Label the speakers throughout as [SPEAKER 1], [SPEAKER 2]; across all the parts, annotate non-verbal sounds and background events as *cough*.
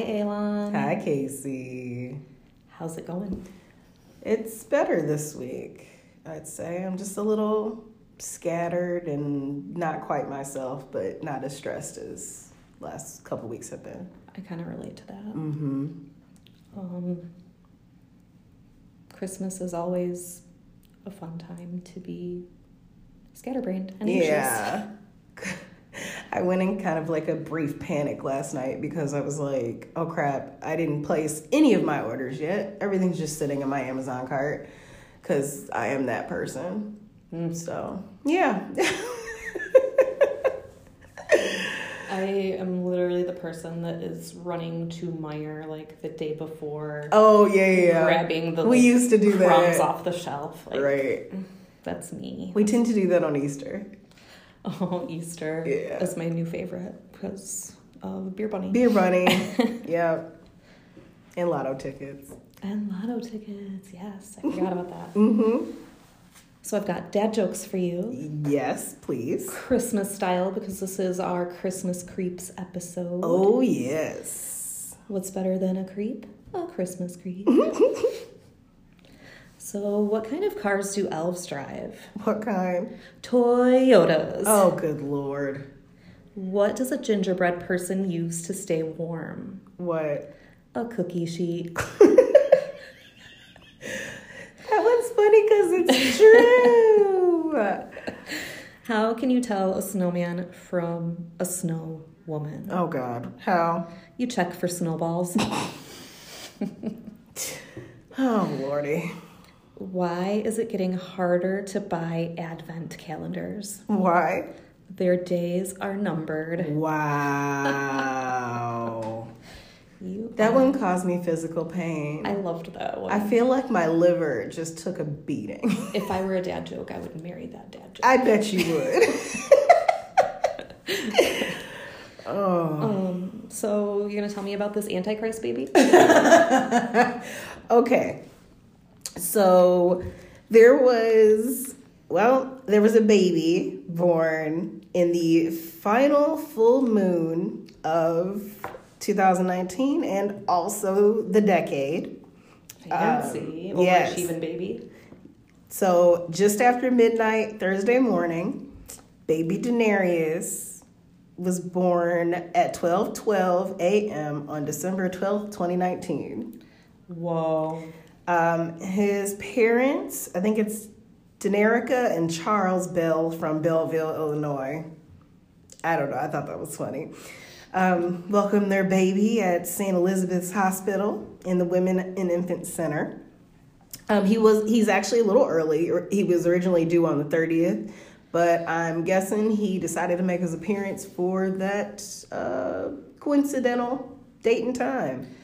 [SPEAKER 1] Hi, Alon.
[SPEAKER 2] Hi, Casey.
[SPEAKER 1] How's it going?
[SPEAKER 2] It's better this week, I'd say. I'm just a little scattered and not quite myself, but not as stressed as last couple weeks have been.
[SPEAKER 1] I kind of relate to that.
[SPEAKER 2] Mm-hmm.
[SPEAKER 1] Um, Christmas is always a fun time to be scatterbrained and anxious.
[SPEAKER 2] Yeah. I went in kind of like a brief panic last night because I was like, oh crap, I didn't place any of my orders yet. Everything's just sitting in my Amazon cart because I am that person.
[SPEAKER 1] Mm.
[SPEAKER 2] So, yeah. *laughs*
[SPEAKER 1] I am literally the person that is running to Meijer like the day before,
[SPEAKER 2] oh, yeah, yeah. yeah.
[SPEAKER 1] grabbing the
[SPEAKER 2] we
[SPEAKER 1] like,
[SPEAKER 2] used to do
[SPEAKER 1] crumbs
[SPEAKER 2] that.
[SPEAKER 1] off the shelf. Like,
[SPEAKER 2] right.
[SPEAKER 1] That's me.
[SPEAKER 2] We tend to do that on Easter.
[SPEAKER 1] Oh, Easter
[SPEAKER 2] Yeah.
[SPEAKER 1] is my new favorite because of Beer Bunny.
[SPEAKER 2] Beer bunny. *laughs* yep. And lotto tickets.
[SPEAKER 1] And lotto tickets, yes. I forgot about that.
[SPEAKER 2] Mm-hmm.
[SPEAKER 1] So I've got dad jokes for you.
[SPEAKER 2] Yes, please.
[SPEAKER 1] Christmas style because this is our Christmas creeps episode.
[SPEAKER 2] Oh, yes.
[SPEAKER 1] What's better than a creep? A Christmas creep. *laughs* so, what kind of cars do elves drive?
[SPEAKER 2] What kind?
[SPEAKER 1] Toyotas.
[SPEAKER 2] Oh, good lord.
[SPEAKER 1] What does a gingerbread person use to stay warm?
[SPEAKER 2] What?
[SPEAKER 1] A cookie sheet. *laughs*
[SPEAKER 2] That one's funny because it's true. *laughs*
[SPEAKER 1] How can you tell a snowman from a snow woman?
[SPEAKER 2] oh, God. How?
[SPEAKER 1] You check for snowballs. *laughs*
[SPEAKER 2] Oh, lordy.
[SPEAKER 1] Why is it getting harder to buy advent calendars?
[SPEAKER 2] Why?
[SPEAKER 1] Their days are numbered.
[SPEAKER 2] Wow. *laughs*
[SPEAKER 1] You
[SPEAKER 2] that one caused me physical pain.
[SPEAKER 1] I loved that one.
[SPEAKER 2] I feel like my liver just took a beating. *laughs*
[SPEAKER 1] if I were a dad joke, I would marry that dad joke.
[SPEAKER 2] I bet you would. *laughs* oh.
[SPEAKER 1] Um, so you're gonna tell me about this Antichrist baby?
[SPEAKER 2] okay. So there was, well, there was a baby born in the final full moon of 2019 and also the decade.
[SPEAKER 1] Fancy.
[SPEAKER 2] Um, yes.
[SPEAKER 1] achieving baby.
[SPEAKER 2] So just after midnight Thursday morning, baby Denarius was born at 12:12 a.m. on December 12, 2019.
[SPEAKER 1] Whoa.
[SPEAKER 2] Um, his parents, I think it's Denerica and Charles Bell from Belleville, Illinois. I don't know. I thought that was funny. Um, welcomed their baby at St. Elizabeth's Hospital in the Women and Infant Center. Um, he was he's actually a little early. He was originally due on the 30th, but I'm guessing he decided to make his appearance for that uh, coincidental date and time.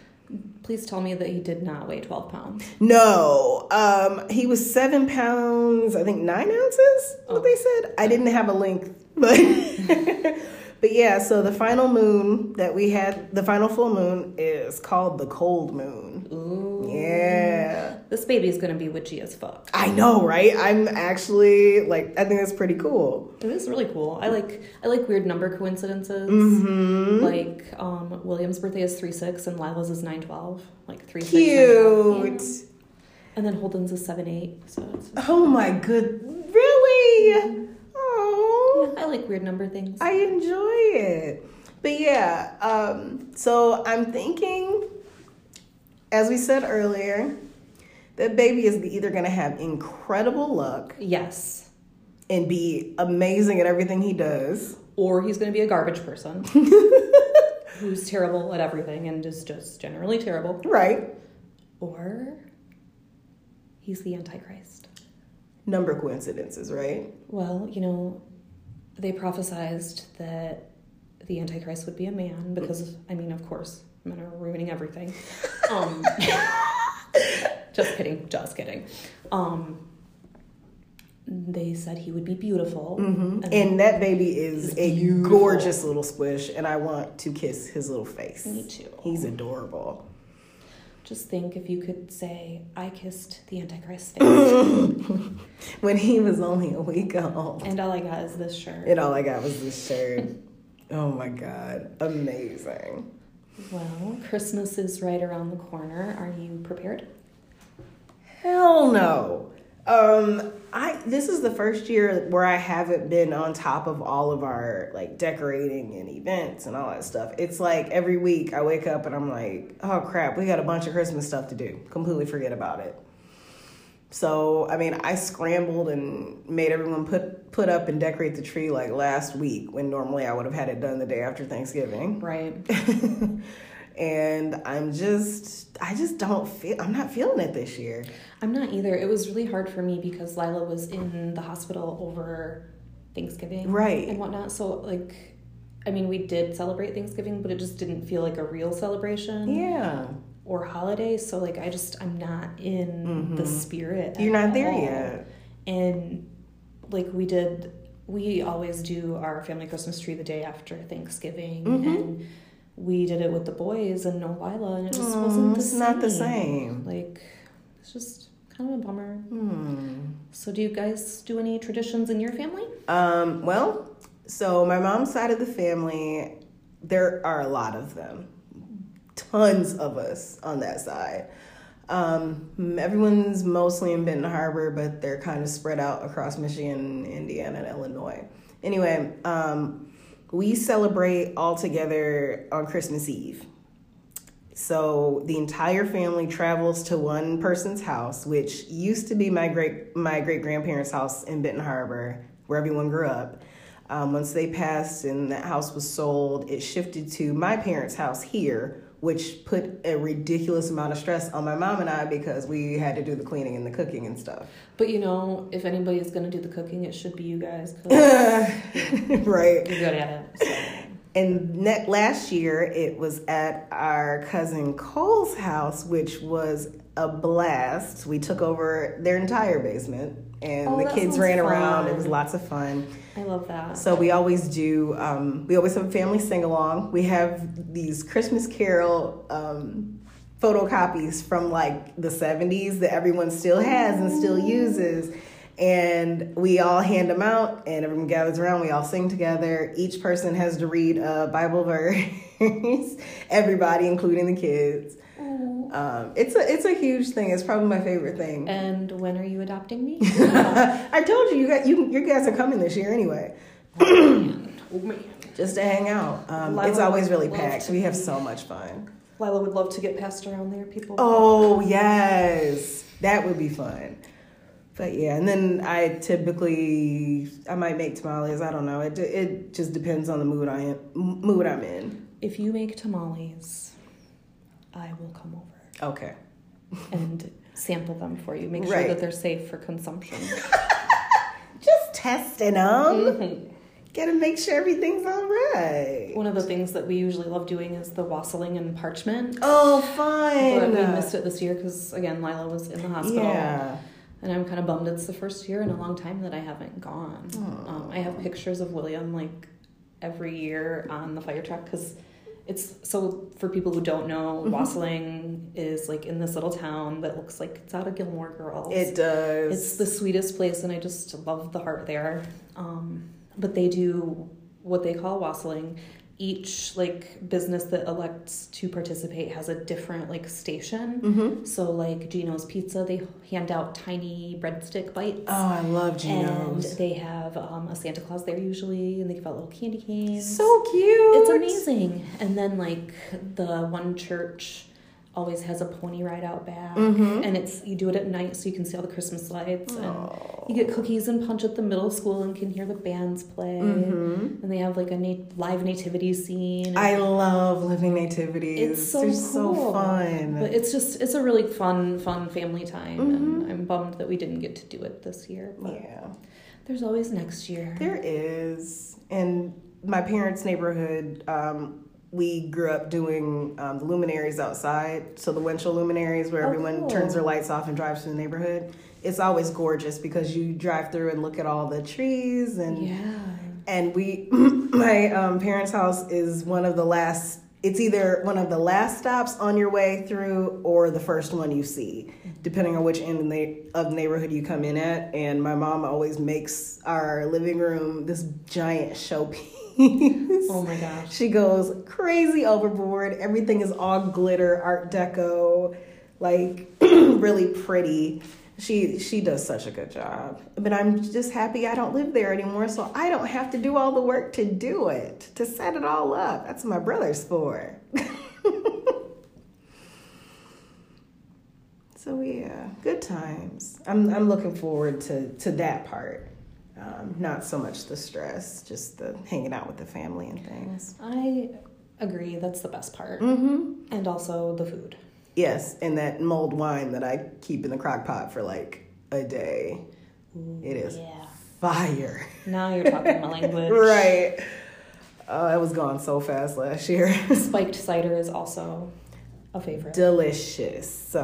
[SPEAKER 1] Please tell me that he did not weigh 12 pounds.
[SPEAKER 2] No, um, he was seven pounds, I think nine ounces. What they said. I didn't have a length, but *laughs* but yeah. So the final moon that we had, the final full moon, is called the cold moon.
[SPEAKER 1] Ooh.
[SPEAKER 2] Yeah,
[SPEAKER 1] This baby's gonna be witchy as fuck.
[SPEAKER 2] I know, right? I'm actually like, I think that's pretty cool.
[SPEAKER 1] It is really cool. I like I like weird number coincidences.
[SPEAKER 2] Mm-hmm.
[SPEAKER 1] Like um, William's birthday is three six and Lila's is nine twelve. Like three six. nine, 12.
[SPEAKER 2] Cute.
[SPEAKER 1] And then Holden's is seven eight. So it's
[SPEAKER 2] Oh my good, really?
[SPEAKER 1] Yeah, I like weird number things.
[SPEAKER 2] I enjoy it. But yeah, um, so I'm thinking, as we said earlier, that baby is either going to have incredible luck
[SPEAKER 1] yes.
[SPEAKER 2] and be amazing at everything he does.
[SPEAKER 1] Or he's gonna be a garbage person *laughs* who's terrible at everything and is just generally terrible.
[SPEAKER 2] Right.
[SPEAKER 1] Or he's the Antichrist.
[SPEAKER 2] Number coincidences, right?
[SPEAKER 1] Well, you know, they prophesized that the Antichrist would be a man because, I mean, of course, men are ruining everything. *laughs* Um, just kidding, just kidding. Um, they said he would be beautiful.
[SPEAKER 2] hmm
[SPEAKER 1] And-
[SPEAKER 2] And that baby is a
[SPEAKER 1] beautiful.
[SPEAKER 2] gorgeous little squish, and I want to kiss his little face.
[SPEAKER 1] Me too.
[SPEAKER 2] He's adorable.
[SPEAKER 1] Just think if you could say, I kissed the Antichrist face, *laughs*
[SPEAKER 2] When he was only a week old.
[SPEAKER 1] and all I got is this shirt.
[SPEAKER 2] And all I got was this shirt. oh my god, amazing.
[SPEAKER 1] Well, Christmas is right around the corner. Are you prepared?
[SPEAKER 2] Hell no. Um, I this is the first year where I haven't been on top of all of our like decorating and events and all that stuff. It's like every week I wake up and I'm like, oh crap, we got a bunch of Christmas stuff to do. Completely forget about it. So I mean, I scrambled and made everyone put put up and decorate the tree like last week when normally I would have had it done the day after Thanksgiving.
[SPEAKER 1] Right. *laughs*
[SPEAKER 2] and I'm just I just don't feel I'm not feeling it this year.
[SPEAKER 1] I'm not either. It was really hard for me because Lila was in the hospital over Thanksgiving.
[SPEAKER 2] Right.
[SPEAKER 1] And whatnot. So like I mean we did celebrate Thanksgiving, but it just didn't feel like a real celebration.
[SPEAKER 2] Yeah.
[SPEAKER 1] Or holiday. So like I just I'm not in the spirit.
[SPEAKER 2] You're not there
[SPEAKER 1] all.
[SPEAKER 2] yet.
[SPEAKER 1] And like we did we always do our family Christmas tree the day after Thanksgiving
[SPEAKER 2] Mm-hmm.
[SPEAKER 1] and we did it with the boys and no Lila and it just
[SPEAKER 2] Aw,
[SPEAKER 1] wasn't the
[SPEAKER 2] it's
[SPEAKER 1] same.
[SPEAKER 2] not the same.
[SPEAKER 1] Like it's just kind of a bummer.
[SPEAKER 2] Hmm.
[SPEAKER 1] So do you guys do any traditions in your family?
[SPEAKER 2] Um, well, so my mom's side of the family, there are a lot of them. Tons of us on that side. Um, everyone's mostly in Benton Harbor, but they're kind of spread out across Michigan, Indiana, and Illinois. Anyway, um, we celebrate all together on Christmas Eve. So the entire family travels to one person's house, which used to be my great my great grandparents' house in Benton Harbor, where everyone grew up. Um, once they passed and that house was sold, it shifted to my parents' house here, which put a ridiculous amount of stress on my mom and I because we had to do the cleaning and the cooking and stuff.
[SPEAKER 1] But you know, if anybody is going to do the cooking, it should be you guys *laughs*
[SPEAKER 2] right.
[SPEAKER 1] you're good at it. So.
[SPEAKER 2] And ne- last year, it was at our cousin Cole's house, which was a blast. We took over their entire basement, and
[SPEAKER 1] Oh,
[SPEAKER 2] the kids ran around. It was lots of fun.
[SPEAKER 1] I love that.
[SPEAKER 2] So we always do. Um, we always have a family sing along. We have these Christmas Carol um, photocopies from like the '70s that everyone still has and still uses. And we all hand them out, and everyone gathers around. We all sing together. Each person has to read a Bible verse. *laughs* Everybody, including the kids. Um, it's a it's a huge thing. It's probably my favorite thing.
[SPEAKER 1] And when are you adopting me? *laughs*
[SPEAKER 2] I told you you got you you guys are coming this year anyway.
[SPEAKER 1] oh man.
[SPEAKER 2] just to hang out. Um, it's always really packed. We have
[SPEAKER 1] be-
[SPEAKER 2] so much fun.
[SPEAKER 1] Lila would love to get passed around there, people.
[SPEAKER 2] Oh yes, that would be fun. But yeah, and then I typically I might make tamales. I don't know. It it just depends on the mood I am mood I'm in.
[SPEAKER 1] If you make tamales, I will come over
[SPEAKER 2] Okay.
[SPEAKER 1] and sample them for you. Make sure
[SPEAKER 2] Right.
[SPEAKER 1] that they're safe for consumption. *laughs*
[SPEAKER 2] Just testing them.
[SPEAKER 1] Mhm.
[SPEAKER 2] Gotta make sure everything's all right.
[SPEAKER 1] One of the things that we usually love doing is the wassailing and parchment.
[SPEAKER 2] Oh,
[SPEAKER 1] But we missed it this year because, again, Lila was in the hospital.
[SPEAKER 2] Yeah.
[SPEAKER 1] And I'm kind of bummed it's the first year in a long time that I haven't gone. Um, I have pictures of William like every year on the fire truck because it's so for people who don't know,
[SPEAKER 2] Mhm.
[SPEAKER 1] wassailing is like in this little town that looks like it's out of Gilmore Girls.
[SPEAKER 2] It does.
[SPEAKER 1] It's the sweetest place, and I just love the heart there. Um, but they do what they call wassailing. Each like business that elects to participate has a different like station.
[SPEAKER 2] hmm
[SPEAKER 1] So like Gino's Pizza, they hand out tiny breadstick bites.
[SPEAKER 2] Oh, I love
[SPEAKER 1] Gino's.
[SPEAKER 2] and
[SPEAKER 1] they have um, a Santa Claus there usually, and they give out little candy canes.
[SPEAKER 2] So cute.
[SPEAKER 1] It's amazing. And then like the one church always has a pony ride out back,
[SPEAKER 2] Mhm.
[SPEAKER 1] and it's you do it at night so you can see all the Christmas lights, and
[SPEAKER 2] Oh.
[SPEAKER 1] you get cookies and punch at the middle school and can hear the bands play.
[SPEAKER 2] Mhm.
[SPEAKER 1] And they have like a nat- live nativity scene.
[SPEAKER 2] I love living nativities.
[SPEAKER 1] it's so
[SPEAKER 2] They're
[SPEAKER 1] cool.
[SPEAKER 2] so fun.
[SPEAKER 1] But it's just it's a really fun fun family time,
[SPEAKER 2] Mhm.
[SPEAKER 1] and I'm bummed that we didn't get to do it this year. But
[SPEAKER 2] yeah,
[SPEAKER 1] there's always next year.
[SPEAKER 2] there is. In my parents' neighborhood, um, we grew up doing um, the luminaries outside. So the windshield luminaries, where
[SPEAKER 1] Oh,
[SPEAKER 2] everyone
[SPEAKER 1] cool.
[SPEAKER 2] turns their lights off and drives through the neighborhood. It's always gorgeous because you drive through and look at all the trees and
[SPEAKER 1] yeah.
[SPEAKER 2] and we *clears throat* my um, parents house is one of the last it's either one of the last stops on your way through or the first one you see depending on which end of the of the neighborhood you come in at and my mom always makes our living room this giant showpiece
[SPEAKER 1] Oh my gosh.
[SPEAKER 2] She goes crazy overboard. Everything is all glitter, art deco, like *clears throat* really pretty. She she does such a good job. But I'm just happy I don't live there anymore, so I don't have to do all the work to do it, to set it all up. That's my brother's for. *laughs* so yeah, good times. I'm I'm looking forward to to that part. Um, not so much the stress, just the hanging out with the family and things.
[SPEAKER 1] I agree. That's the best part.
[SPEAKER 2] Mm-hmm.
[SPEAKER 1] And also the food.
[SPEAKER 2] Yes, and that mulled wine that I keep in the crock pot for like a day. It is
[SPEAKER 1] Yeah.
[SPEAKER 2] fire.
[SPEAKER 1] Now you're talking my *laughs* language.
[SPEAKER 2] right. Oh, it was gone so fast last year. *laughs*
[SPEAKER 1] Spiked cider is also a favorite.
[SPEAKER 2] Delicious. *laughs*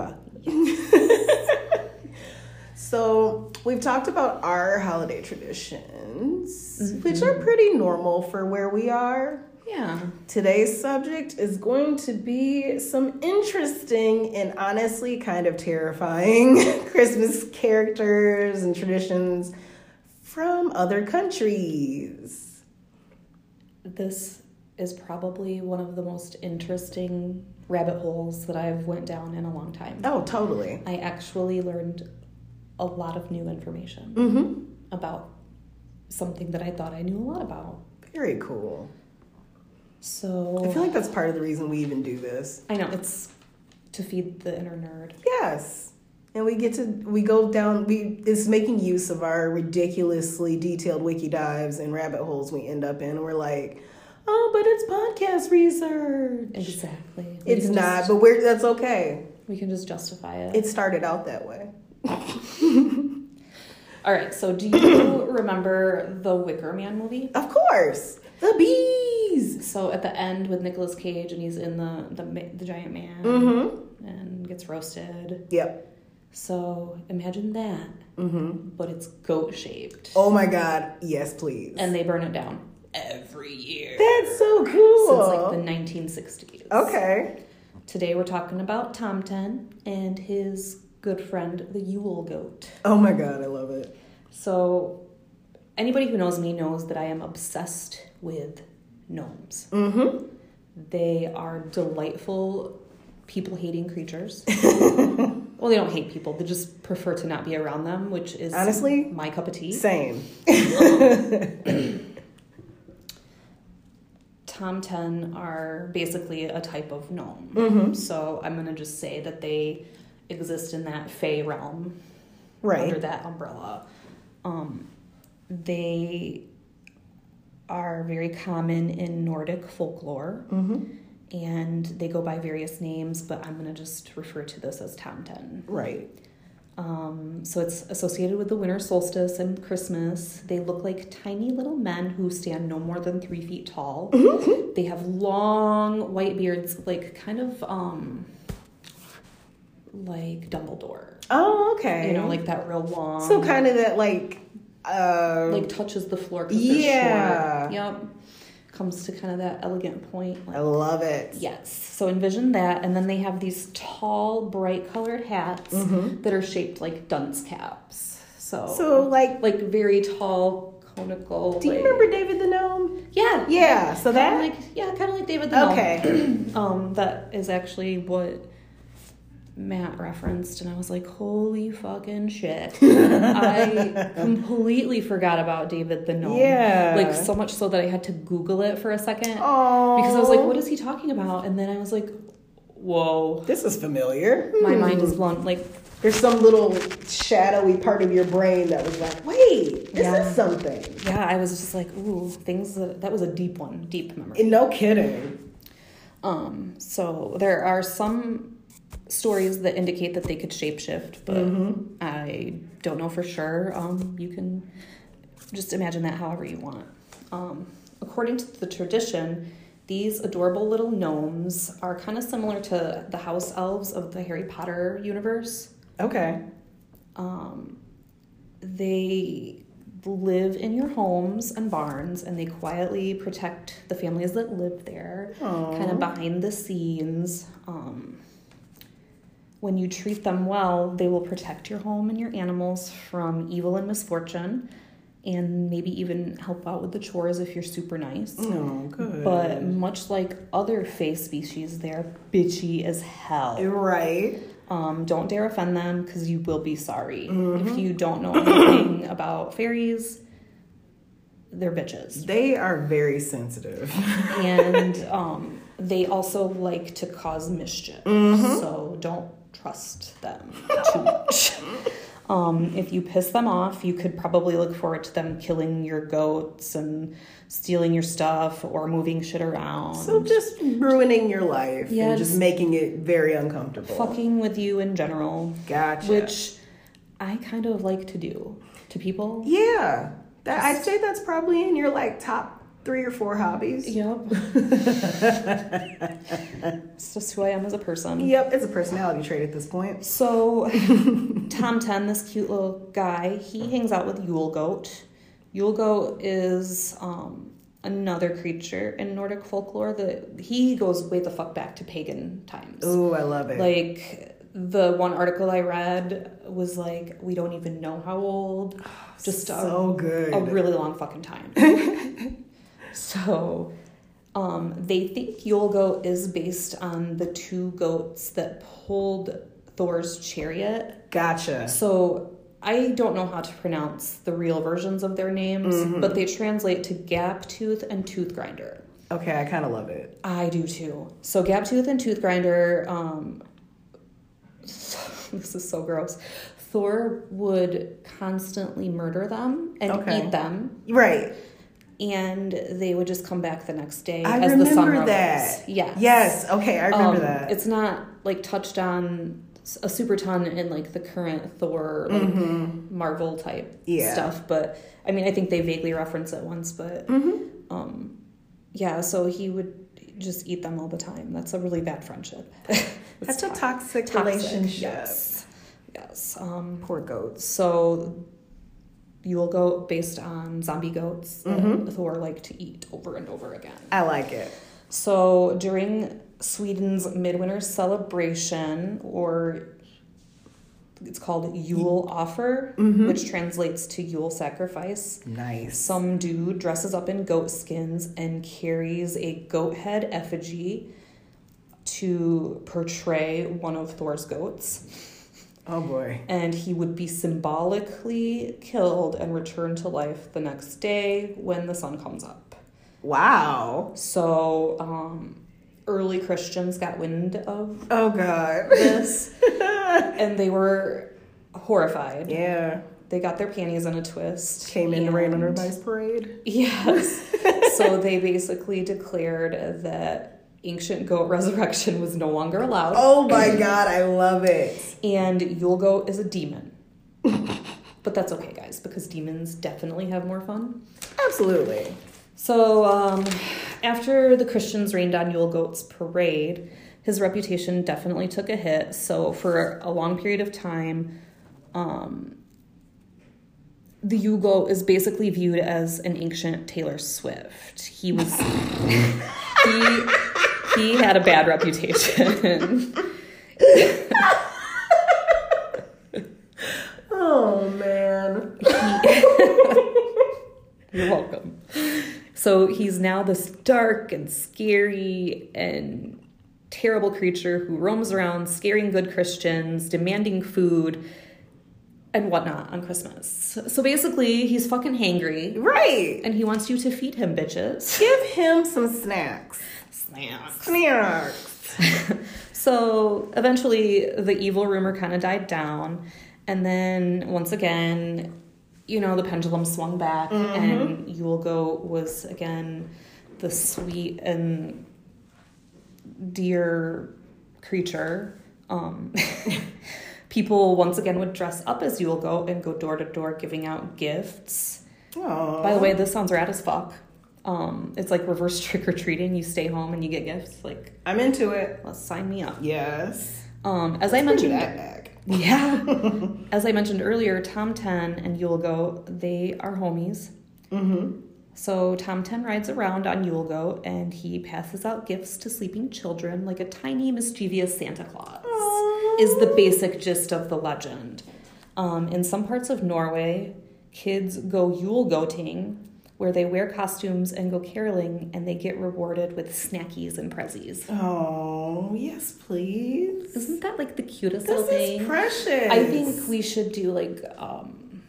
[SPEAKER 2] so, we've talked about our holiday traditions, mm-hmm. which are pretty normal for where we are.
[SPEAKER 1] yeah.
[SPEAKER 2] Today's subject is going to be some interesting and honestly kind of terrifying *laughs* Christmas characters and traditions from other countries.
[SPEAKER 1] This is probably one of the most interesting rabbit holes that I've went down in a long time.
[SPEAKER 2] Oh, totally.
[SPEAKER 1] I actually learned a lot of new information
[SPEAKER 2] Mm-hmm.
[SPEAKER 1] about something that I thought I knew a lot about.
[SPEAKER 2] Very cool.
[SPEAKER 1] So
[SPEAKER 2] I feel like that's part of the reason we even do this.
[SPEAKER 1] I know it's to feed the inner nerd.
[SPEAKER 2] Yes. And we get to we go down we it's making use of our ridiculously detailed wiki dives and rabbit holes we end up in we're like, oh, but it's podcast research.
[SPEAKER 1] Exactly. We
[SPEAKER 2] It's not,
[SPEAKER 1] just-
[SPEAKER 2] but we're that's okay.
[SPEAKER 1] we can just justify it.
[SPEAKER 2] It started out that way. *laughs*
[SPEAKER 1] All right. So do you *coughs* remember the Wicker Man movie?
[SPEAKER 2] Of course. The bees.
[SPEAKER 1] So at the end with Nicolas Cage and he's in the the, the giant man
[SPEAKER 2] Mm-hmm.
[SPEAKER 1] and gets roasted.
[SPEAKER 2] Yep.
[SPEAKER 1] So imagine that,
[SPEAKER 2] Mm-hmm.
[SPEAKER 1] but it's goat shaped,
[SPEAKER 2] Oh my god. Yes, please.
[SPEAKER 1] and they burn it down every year
[SPEAKER 2] that's so cool.
[SPEAKER 1] since like the 1960s.
[SPEAKER 2] okay.
[SPEAKER 1] Today we're talking about Tomten and his good friend the Yule goat.
[SPEAKER 2] Oh my god, I love it.
[SPEAKER 1] So anybody who knows me knows that I am obsessed with gnomes.
[SPEAKER 2] Mm-hmm.
[SPEAKER 1] They are delightful, people hating creatures. *laughs* well, they don't hate people, they just prefer to not be around them, which is
[SPEAKER 2] Honestly,
[SPEAKER 1] my cup of tea.
[SPEAKER 2] Same. *laughs* *laughs*
[SPEAKER 1] Tomten are basically a type of gnome.
[SPEAKER 2] Mm-hmm.
[SPEAKER 1] So I'm going to just say that they exist in that Fey realm
[SPEAKER 2] Right.
[SPEAKER 1] under that umbrella. Um, they are very common in Nordic folklore.
[SPEAKER 2] Mm-hmm.
[SPEAKER 1] and they go by various names, but I'm going to just refer to this as Tomten.
[SPEAKER 2] Right.
[SPEAKER 1] Um, so it's associated with the winter solstice and Christmas. They look like tiny little men who stand no more than three feet tall. They have long white beards, like kind of um, like Dumbledore.
[SPEAKER 2] Oh, okay.
[SPEAKER 1] You know, like that real long.
[SPEAKER 2] so kind of that like uh
[SPEAKER 1] like touches the floor.
[SPEAKER 2] Yeah.
[SPEAKER 1] Yep. Comes to kind of that elegant point. like-
[SPEAKER 2] I love it.
[SPEAKER 1] Yes. So envision that, and then they have these tall, bright colored hats
[SPEAKER 2] Mhm.
[SPEAKER 1] that are shaped like dunce caps. So,
[SPEAKER 2] So like
[SPEAKER 1] like very tall, conical.
[SPEAKER 2] do you
[SPEAKER 1] like-
[SPEAKER 2] remember David the Gnome?
[SPEAKER 1] Yeah.
[SPEAKER 2] Yeah, so
[SPEAKER 1] Kinda
[SPEAKER 2] that
[SPEAKER 1] like yeah, kind of like David the Gnome.
[SPEAKER 2] Okay. *clears throat*
[SPEAKER 1] Um, that is actually what Matt referenced, and I was like, holy fucking shit! *laughs* I completely forgot about David the Gnome.
[SPEAKER 2] Yeah.
[SPEAKER 1] Like so much so that I had to Google it for a second
[SPEAKER 2] Oh.
[SPEAKER 1] because I was like, what is he talking about? And then I was like, whoa,
[SPEAKER 2] This is familiar.
[SPEAKER 1] my
[SPEAKER 2] Hmm.
[SPEAKER 1] mind is blown. Like,
[SPEAKER 2] There's some little shadowy part of your brain that was like, wait, this
[SPEAKER 1] Yeah.
[SPEAKER 2] is something.
[SPEAKER 1] yeah, I was just like, ooh, things that, that was a deep one, deep memory.
[SPEAKER 2] No kidding.
[SPEAKER 1] Um, so there are some stories that indicate that they could shapeshift, but
[SPEAKER 2] Mhm.
[SPEAKER 1] I don't know for sure. Um, you can just imagine that however you want. Um, according to the tradition, these adorable little gnomes are kind of similar to the house elves of the Harry Potter universe.
[SPEAKER 2] Okay.
[SPEAKER 1] Um, they live in your homes and barns and they quietly protect the families that live there,
[SPEAKER 2] Aw.
[SPEAKER 1] kind of behind the scenes. Um, when you treat them well, they will protect your home and your animals from evil and misfortune. and maybe even help out with the chores if you're super nice.
[SPEAKER 2] Oh, good.
[SPEAKER 1] But much like other fae species, they're bitchy as hell.
[SPEAKER 2] right.
[SPEAKER 1] Um, don't dare offend them because you will be sorry.
[SPEAKER 2] Mm-hmm.
[SPEAKER 1] If you don't know anything *coughs* about fairies, they're bitches.
[SPEAKER 2] They are very sensitive. *laughs*
[SPEAKER 1] and um, they also like to cause mischief.
[SPEAKER 2] Mm-hmm.
[SPEAKER 1] So don't trust them too much. Um, if you piss them off, you could probably look forward to them killing your goats and stealing your stuff or moving shit around.
[SPEAKER 2] So just ruining your life
[SPEAKER 1] Yeah,
[SPEAKER 2] and just
[SPEAKER 1] just-
[SPEAKER 2] making it very uncomfortable.
[SPEAKER 1] fucking with you in general,
[SPEAKER 2] Gotcha.
[SPEAKER 1] which I kind of like to do to people.
[SPEAKER 2] yeah, that, I'd say that's probably in your like top three or four hobbies.
[SPEAKER 1] Yep. *laughs* it's just who I am as a person.
[SPEAKER 2] Yep, it's a personality trait at this point.
[SPEAKER 1] So, *laughs* Tomten, this cute little guy, he hangs out with Yule Goat. Yule Goat is um, another creature in Nordic folklore that he goes way the fuck back to pagan times.
[SPEAKER 2] Ooh, I love it.
[SPEAKER 1] Like the one article I read was like, we don't even know how old. *sighs* Just
[SPEAKER 2] so
[SPEAKER 1] a,
[SPEAKER 2] good.
[SPEAKER 1] a really long fucking time. *laughs* so, um, they think Yule Goat is based on the two goats that pulled Thor's chariot.
[SPEAKER 2] gotcha.
[SPEAKER 1] So I don't know how to pronounce the real versions of their names,
[SPEAKER 2] Mm-hmm.
[SPEAKER 1] but they translate to Gap Tooth and Tooth Grinder.
[SPEAKER 2] Okay, I kind of love it.
[SPEAKER 1] I do too. So Gap Tooth and Tooth Grinder, um, *laughs* this is so gross. Thor would constantly murder them and
[SPEAKER 2] Okay.
[SPEAKER 1] eat them,
[SPEAKER 2] Right.
[SPEAKER 1] And they would just come back the next day
[SPEAKER 2] I
[SPEAKER 1] as the sun
[SPEAKER 2] remember
[SPEAKER 1] rose.
[SPEAKER 2] that.
[SPEAKER 1] Yes.
[SPEAKER 2] Yes. Okay, I remember
[SPEAKER 1] Um,
[SPEAKER 2] that.
[SPEAKER 1] It's not like touched on a super ton in like the current Thor like Marvel type
[SPEAKER 2] Mm-hmm. Yeah.
[SPEAKER 1] stuff, but I mean I think they vaguely reference it once, but
[SPEAKER 2] Mm-hmm.
[SPEAKER 1] um, yeah. So he would just eat them all the time. That's a really bad friendship. *laughs*
[SPEAKER 2] That's a toxic,
[SPEAKER 1] toxic,
[SPEAKER 2] relationship.
[SPEAKER 1] Yes. Yes. Um,
[SPEAKER 2] Poor goats.
[SPEAKER 1] so Yule goat based on zombie goats that
[SPEAKER 2] Mm-hmm.
[SPEAKER 1] Thor like to eat over and over again.
[SPEAKER 2] I like it.
[SPEAKER 1] So during Sweden's midwinter celebration, or it's called Yule offer, which translates to Yule sacrifice.
[SPEAKER 2] Nice.
[SPEAKER 1] Some dude dresses up in goat skins and carries a goat head effigy to portray one of Thor's goats.
[SPEAKER 2] Oh boy.
[SPEAKER 1] And he would be symbolically killed and returned to life the next day when the sun comes up.
[SPEAKER 2] Wow.
[SPEAKER 1] So, um, early Christians got wind of
[SPEAKER 2] Oh god.
[SPEAKER 1] this *laughs* and they were horrified.
[SPEAKER 2] yeah.
[SPEAKER 1] They got their panties in a twist.
[SPEAKER 2] Came in on
[SPEAKER 1] and-
[SPEAKER 2] parade.
[SPEAKER 1] Yes. *laughs* so they basically declared that ancient goat *laughs* resurrection was no longer allowed.
[SPEAKER 2] Oh my god, I love it.
[SPEAKER 1] And Yule Goat is a demon. but that's okay, guys, because demons definitely have more fun.
[SPEAKER 2] Absolutely.
[SPEAKER 1] So, um, after the Christians rained on Yule Goat's parade, his reputation definitely took a hit. So, for a long period of time, um, the Yule Goat is basically viewed as an ancient Taylor Swift. He was *laughs* he he had a bad reputation.
[SPEAKER 2] Oh man. *laughs*
[SPEAKER 1] You're welcome. So he's now this dark and scary and terrible creature who roams around scaring good Christians, demanding food and whatnot on Christmas. So basically, he's fucking hangry
[SPEAKER 2] Right.
[SPEAKER 1] and he wants you to feed him, bitches.
[SPEAKER 2] Give him some snacks.
[SPEAKER 1] Snacks.
[SPEAKER 2] Snacks. *laughs*
[SPEAKER 1] So eventually, the evil rumor kind of died down. And then once again, you know, the pendulum swung back, and Yule Goat was again the sweet and dear creature. Um, *laughs* people once again would dress up as Yule Goat and go door to door giving out gifts.
[SPEAKER 2] Oh.
[SPEAKER 1] By the way, this sounds rad as fuck. Um, it's like reverse trick or treating. You stay home and you get gifts. Like,
[SPEAKER 2] I'm into it.
[SPEAKER 1] let's sign me up.
[SPEAKER 2] Yes.
[SPEAKER 1] Um, as I mentioned,
[SPEAKER 2] that back.
[SPEAKER 1] yeah. *laughs* As I mentioned earlier, Tomten and Yule Goat, they are homies.
[SPEAKER 2] Mm-hmm.
[SPEAKER 1] So Tomten rides around on Yule Goat and he passes out gifts to sleeping children like a tiny, mischievous Santa Claus, is the basic gist of the legend. Um, in some parts of Norway, kids go Yule goating, where they wear costumes and go caroling, and they get rewarded with snackies and prezzies.
[SPEAKER 2] Oh, yes, please.
[SPEAKER 1] Isn't that like the cutest
[SPEAKER 2] This
[SPEAKER 1] little thing?
[SPEAKER 2] is precious.
[SPEAKER 1] I think we should do like um,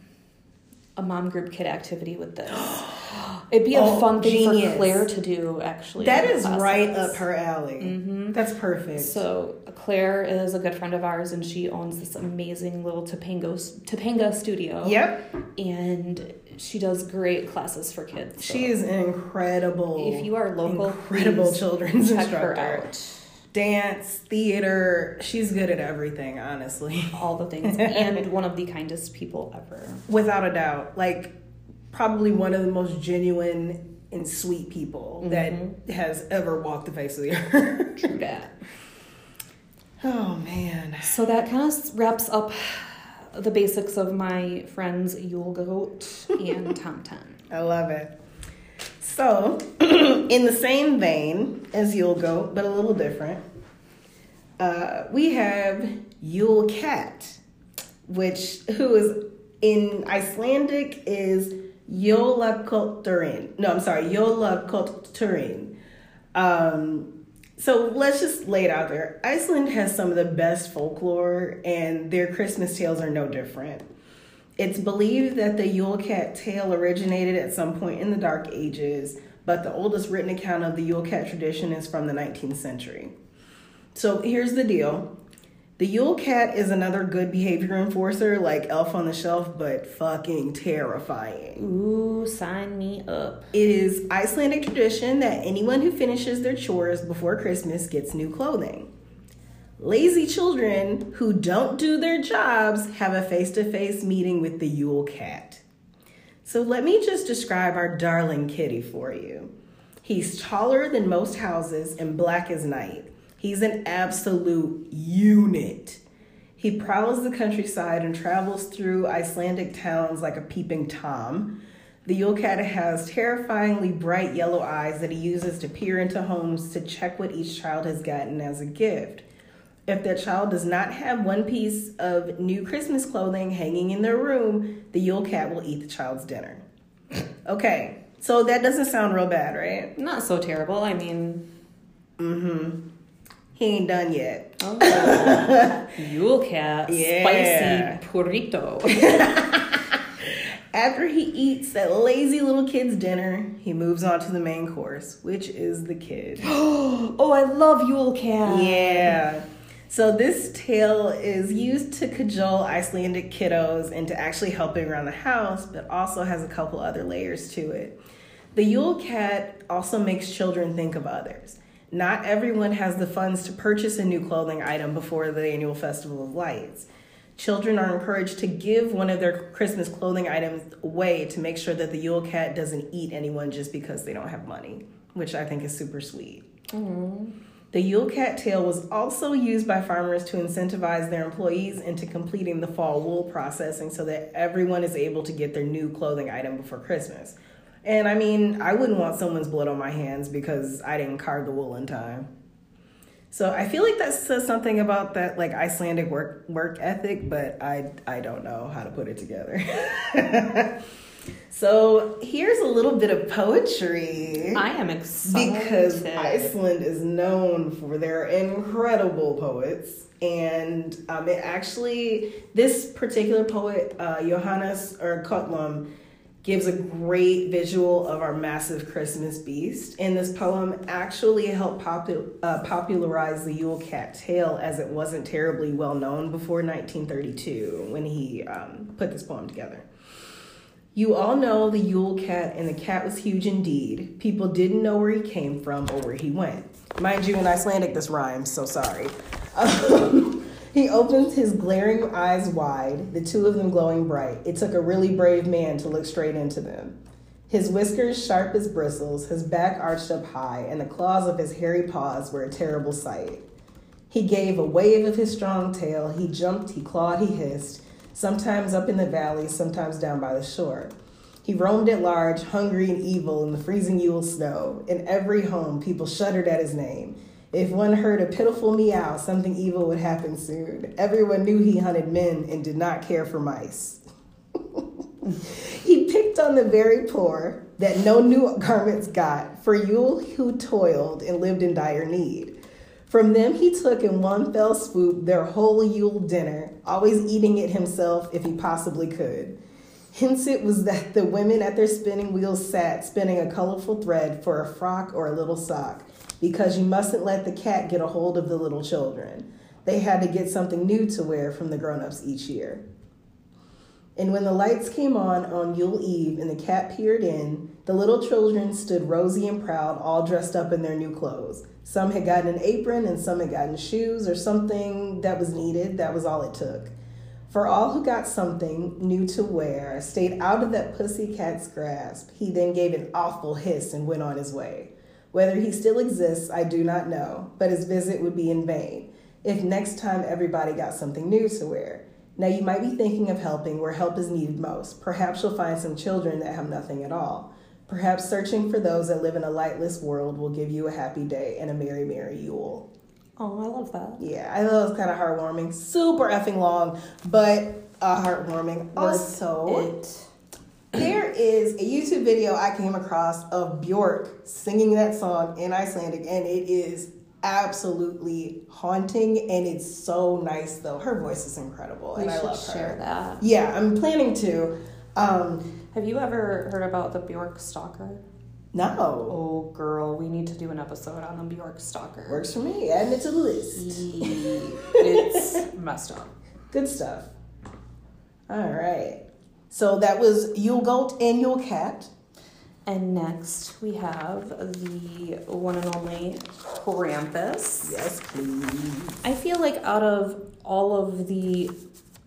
[SPEAKER 1] a mom group kid activity with this. *gasps* It'd be a
[SPEAKER 2] Oh,
[SPEAKER 1] fun thing
[SPEAKER 2] genius.
[SPEAKER 1] for Claire to do. Actually,
[SPEAKER 2] That
[SPEAKER 1] is
[SPEAKER 2] is right up her alley.
[SPEAKER 1] Mhm.
[SPEAKER 2] That's perfect.
[SPEAKER 1] So Claire is a good friend of ours, and she owns this amazing little Topanga Topanga studio.
[SPEAKER 2] yep,
[SPEAKER 1] and she does great classes for kids. so
[SPEAKER 2] she is an incredible.
[SPEAKER 1] If you are local,
[SPEAKER 2] incredible children's instructor. Dance, theater. She's good at everything, honestly. *laughs*
[SPEAKER 1] All the things, and one of the kindest people ever.
[SPEAKER 2] Without a doubt. Like, probably one of the most genuine and sweet people that mm-hmm. has ever walked the face of the earth.
[SPEAKER 1] True that. *laughs*
[SPEAKER 2] oh, man.
[SPEAKER 1] So that kind of wraps up the basics of my friends Yule Goat and *laughs* Tomten.
[SPEAKER 2] I love it. So, *clears throat* in the same vein as Yule Goat, but a little different, uh, we have Yule Cat, which who is in Icelandic is Jólakötturinn. No, I'm sorry, Jólakötturinn. Um, so let's just lay it out there. Iceland has some of the best folklore, and their Christmas tales are no different. It's believed that the Yule Cat tale originated at some point in the Dark Ages, but the oldest written account of the Yule Cat tradition is from the 19th century. So here's the deal the Yule Cat is another good behavior enforcer like Elf on the Shelf, but fucking terrifying.
[SPEAKER 1] Ooh, sign me up.
[SPEAKER 2] It is Icelandic tradition that anyone who finishes their chores before Christmas gets new clothing. Lazy children who don't do their jobs have a face to face meeting with the Yule Cat. So let me just describe our darling kitty for you. He's taller than most houses and black as night. He's an absolute unit. He prowls the countryside and travels through Icelandic towns like a peeping Tom. The Yule Cat has terrifyingly bright yellow eyes that he uses to peer into homes to check what each child has gotten as a gift. If their child does not have one piece of new Christmas clothing hanging in their room, the Yule Cat will eat the child's dinner. Okay, so that doesn't sound real bad, right?
[SPEAKER 1] Not so terrible. I mean, mm-hmm.
[SPEAKER 2] He ain't done yet.
[SPEAKER 1] oh, *laughs* Yule Cat,
[SPEAKER 2] Yeah.
[SPEAKER 1] spicy burrito. *laughs*
[SPEAKER 2] After he eats that lazy little kid's dinner, he moves on to the main course, which is the kid. *gasps*
[SPEAKER 1] oh, I love Yule Cat.
[SPEAKER 2] Yeah. So this tale is used to cajole Icelandic kiddos into actually helping around the house, but also has a couple other layers to it. The Yule Cat also makes children think of others. Not everyone has the funds to purchase a new clothing item before the annual Festival of Lights. Children are encouraged to give one of their Christmas clothing items away to make sure that the Yule Cat doesn't eat anyone just because they don't have money, which I think is super sweet. The Yule Cat tail was also used by farmers to incentivize their employees into completing the fall wool processing so that everyone is able to get their new clothing item before Christmas. And I mean, I wouldn't want someone's blood on my hands because I didn't carve the wool in time. So I feel like that says something about that like Icelandic work work ethic, but I I don't know how to put it together. *laughs* so here's a little bit of poetry
[SPEAKER 1] I am excited.
[SPEAKER 2] because Iceland is known for their incredible poets. And um, it actually, this particular poet, uh, Jóhannes úr Kötlum, gives a great visual of our massive Christmas beast. And this poem actually helped popu- uh, popularize the Yule Cat tale as it wasn't terribly well known before 1932 when he um, put this poem together. You all know the Yule Cat, and the cat was huge indeed. People didn't know where he came from or where he went. Mind you, in Icelandic, this rhymes, so sorry. *laughs* Um, he opened his glaring eyes wide, the two of them glowing bright. It took a really brave man to look straight into them. His whiskers sharp as bristles, his back arched up high, and the claws of his hairy paws were a terrible sight. He gave a wave of his strong tail. He jumped, he clawed, he hissed, sometimes up in the valley, sometimes down by the shore. He roamed at large, hungry and evil in the freezing Yule snow. In every home, people shuddered at his name. If one heard a pitiful meow, something evil would happen soon. Everyone knew he hunted men and did not care for mice. *laughs* he picked on the very poor that no new *laughs* garments got, for Yule who toiled and lived in dire need. From them he took in one fell swoop their whole Yule dinner, always eating it himself if he possibly could. Hence it was that the women at their spinning wheels sat spinning a colorful thread for a frock or a little sock, because you mustn't let the cat get a hold of the little children. They had to get something new to wear from the grown ups each year. And when the lights came on on Yule Eve and the cat peered in, the little children stood rosy and proud, all dressed up in their new clothes. Some had gotten an apron and some had gotten shoes or something that was needed. That was all it took. For all who got something new to wear, stayed out of that pussy cat's grasp, he then gave an awful hiss and went on his way. Whether he still exists, I do not know, but his visit would be in vain if next time everybody got something new to wear. Now, you might be thinking of helping where help is needed most. Perhaps you'll find some children that have nothing at all. Perhaps searching for those that live in a lightless world will give you a happy day and a merry, merry Yule.
[SPEAKER 1] Oh, I love that.
[SPEAKER 2] Yeah, I thought it was kind of heartwarming. Super effing long, but uh, heartwarming. Also,
[SPEAKER 1] it.
[SPEAKER 2] There is a YouTube video I came across of Bjork singing that song in Icelandic, and it is absolutely haunting and it's so nice though her voice is incredible
[SPEAKER 1] We
[SPEAKER 2] and i love her
[SPEAKER 1] share that.
[SPEAKER 2] yeah i'm planning to um
[SPEAKER 1] Have you ever heard about the Bjork stalker?
[SPEAKER 2] no
[SPEAKER 1] Oh, girl, we need to do an episode on the Bjork stalker.
[SPEAKER 2] works for me add it to the list *laughs*
[SPEAKER 1] it's messed up.
[SPEAKER 2] good stuff all right so that was yule goat and yule cat
[SPEAKER 1] And next we have the one and only Krampus.
[SPEAKER 2] yes please
[SPEAKER 1] I feel like out of all of the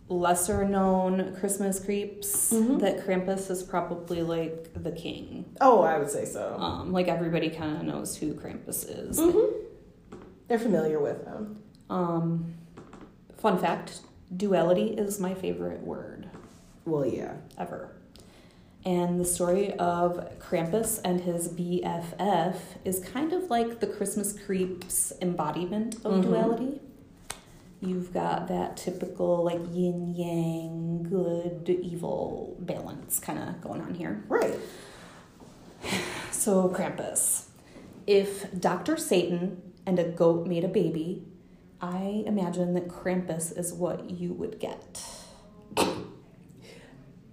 [SPEAKER 1] lesser known Christmas creeps,
[SPEAKER 2] Mhm.
[SPEAKER 1] that Krampus is probably like the king.
[SPEAKER 2] oh i would say so
[SPEAKER 1] Um, like everybody kind of knows who Krampus is.
[SPEAKER 2] Mhm. they're familiar with him
[SPEAKER 1] Um, fun fact: duality is my favorite word
[SPEAKER 2] well yeah
[SPEAKER 1] ever. And the story of Krampus and his BFF is kind of like the Christmas creeps embodiment of
[SPEAKER 2] Mhm.
[SPEAKER 1] duality. You've got that typical like yin yang, good, evil balance kind of going on here.
[SPEAKER 2] right *sighs*
[SPEAKER 1] So, Krampus. If Dr. Satan and a goat made a baby, I imagine that Krampus is what you would get.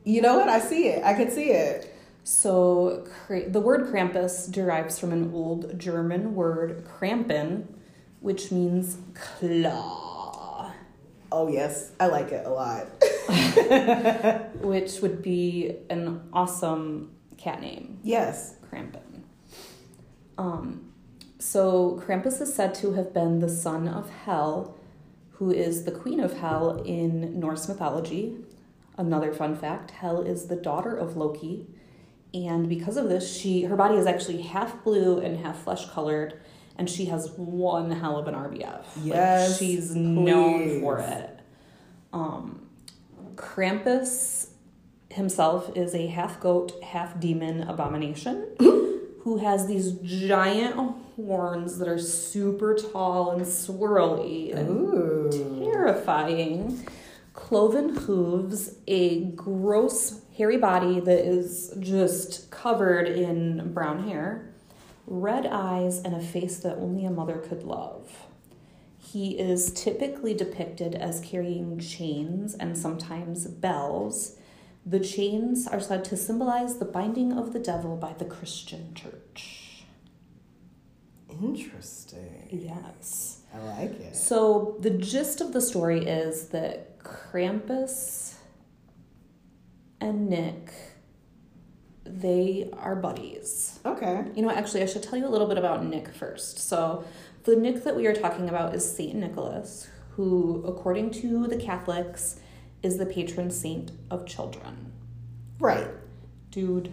[SPEAKER 2] You know what? I see it. I could see it.
[SPEAKER 1] So, the word Krampus derives from an old German word Krampen, which means claw,
[SPEAKER 2] oh yes. I like it a lot. *laughs*
[SPEAKER 1] Which would be an awesome cat name,
[SPEAKER 2] yes.
[SPEAKER 1] Krampen. Um, so, Krampus is said to have been the son of Hel, who is the queen of Hell in Norse mythology. Another fun fact Hel is the daughter of Loki, and because of this, she her body is actually half blue and half flesh colored, and she has one hell of an RBF.
[SPEAKER 2] Yes,
[SPEAKER 1] like, she's known for it. Um, Krampus himself is a half goat, half demon abomination *laughs* who has these giant horns that are super tall and swirly and
[SPEAKER 2] Ooh.
[SPEAKER 1] terrifying. Cloven hooves, a gross, hairy body that is just covered in brown hair, red eyes, and a face that only a mother could love. He is typically depicted as carrying chains and sometimes bells. The chains are said to symbolize the binding of the devil by the Christian church.
[SPEAKER 2] Interesting.
[SPEAKER 1] Yes.
[SPEAKER 2] I like it.
[SPEAKER 1] So the gist of the story is that Krampus and Nick they are buddies.
[SPEAKER 2] Okay.
[SPEAKER 1] You know, actually I should tell you a little bit about Nick first. So the Nick that we are talking about is Saint Nicholas, who according to the Catholics is the patron saint of children.
[SPEAKER 2] Right.
[SPEAKER 1] Dude,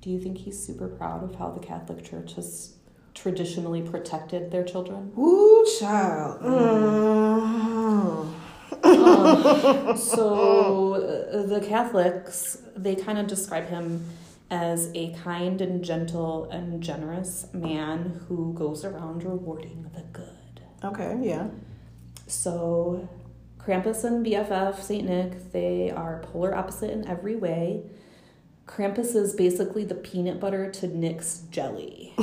[SPEAKER 1] do you think he's super proud of how the Catholic Church has traditionally protected their children?
[SPEAKER 2] Woo, child. Mm.
[SPEAKER 1] Um, so uh, the Catholics they kind of describe him as a kind and gentle and generous man who goes around rewarding the good.
[SPEAKER 2] Okay, yeah.
[SPEAKER 1] So Krampus and BFF, St. Nick, they are polar opposite in every way. Krampus is basically the peanut butter to Nick's jelly. *laughs*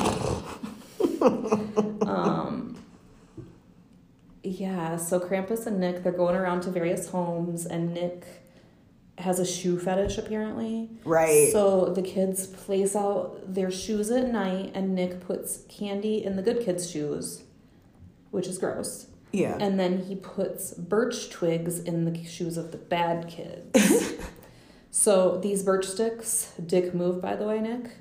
[SPEAKER 1] um, yeah, so Krampus and Nick, they're going around to various homes, and Nick has a shoe fetish apparently.
[SPEAKER 2] Right.
[SPEAKER 1] So the kids place out their shoes at night, and Nick puts candy in the good kids' shoes, which is gross.
[SPEAKER 2] Yeah.
[SPEAKER 1] And then he puts birch twigs in the shoes of the bad kids. *laughs* so these birch sticks, dick move by the way, Nick,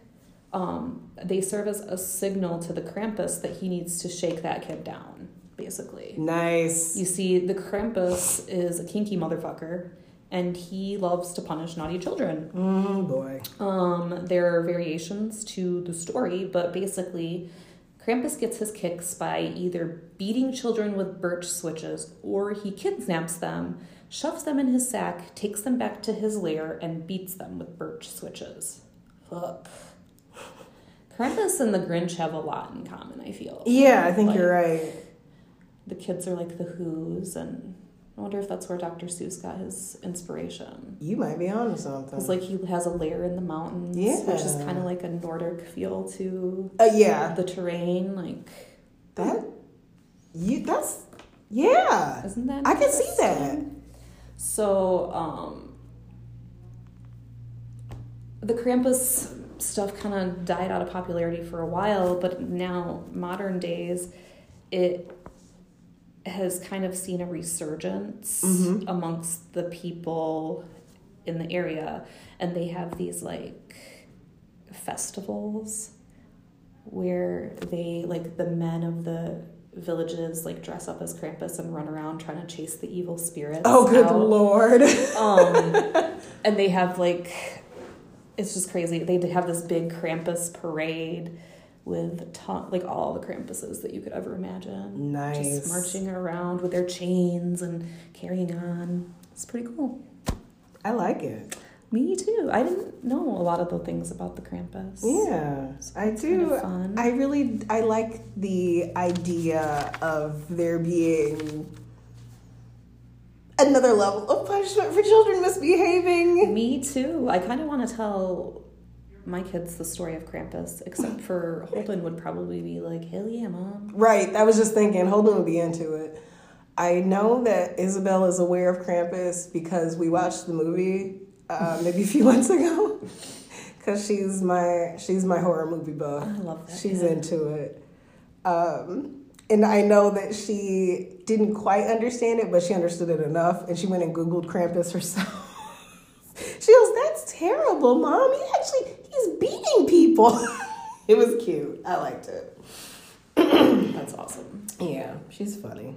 [SPEAKER 1] um, they serve as a signal to the Krampus that he needs to shake that kid down, basically.
[SPEAKER 2] nice.
[SPEAKER 1] You see, the Krampus is a kinky motherfucker, and he loves to punish naughty children.
[SPEAKER 2] Mm, boy.
[SPEAKER 1] Um, there are variations to the story, but basically, Krampus gets his kicks by either beating children with birch switches or he kidnaps them, shoves them in his sack, takes them back to his lair, and beats them with birch switches. Fuck. *laughs* Krampus and the Grinch have a lot in common, I feel.
[SPEAKER 2] Yeah, I think
[SPEAKER 1] Like,
[SPEAKER 2] you're right.
[SPEAKER 1] The kids are like the Who's, and I wonder if that's where Dr. Seuss got his inspiration.
[SPEAKER 2] You might be onto something.
[SPEAKER 1] Because like he has a lair in the mountains, yeah. which is kind of like a Nordic feel to
[SPEAKER 2] uh, yeah.
[SPEAKER 1] the terrain. Like,
[SPEAKER 2] That you that's yeah.
[SPEAKER 1] isn't that?
[SPEAKER 2] I can see
[SPEAKER 1] that. So, um, the Krampus stuff kind of died out of popularity for a while, but now modern days, it has kind of seen a resurgence
[SPEAKER 2] Mhm.
[SPEAKER 1] amongst the people in the area, and they have these like festivals where they like the men of the villages like dress up as Krampus and run around trying to chase the evil spirits.
[SPEAKER 2] Oh good
[SPEAKER 1] out.
[SPEAKER 2] lord.
[SPEAKER 1] Um, *laughs* and they have like, it's just crazy. They have this big Krampus parade with ton- like all the Krampuses that you could ever imagine.
[SPEAKER 2] nice.
[SPEAKER 1] Just marching around with their chains and carrying on. It's pretty cool.
[SPEAKER 2] I like it.
[SPEAKER 1] Me too. I didn't know a lot of the things about the Krampus.
[SPEAKER 2] Yeah, I do.
[SPEAKER 1] kind of fun.
[SPEAKER 2] I really I like the idea of there being another level of punishment for children misbehaving.
[SPEAKER 1] Me too. I kind of want to tell my kids the story of Krampus, except for Holden would probably be like, "Hell yeah, mom!"
[SPEAKER 2] Right. I was just thinking, Holden would be into it. I know that Isabel is aware of Krampus because we watched the movie uh, maybe a few *laughs* months ago. Because she's my she's my horror movie buff.
[SPEAKER 1] I love that.
[SPEAKER 2] She's
[SPEAKER 1] yeah.
[SPEAKER 2] into it. Um, and I know that she didn't quite understand it, but she understood it enough, and she went and Googled Krampus herself. *laughs* she goes, "That's terrible, mom. He actually he's beating people." *laughs* it was cute. I liked it. *clears throat*
[SPEAKER 1] That's awesome.
[SPEAKER 2] Yeah, she's funny.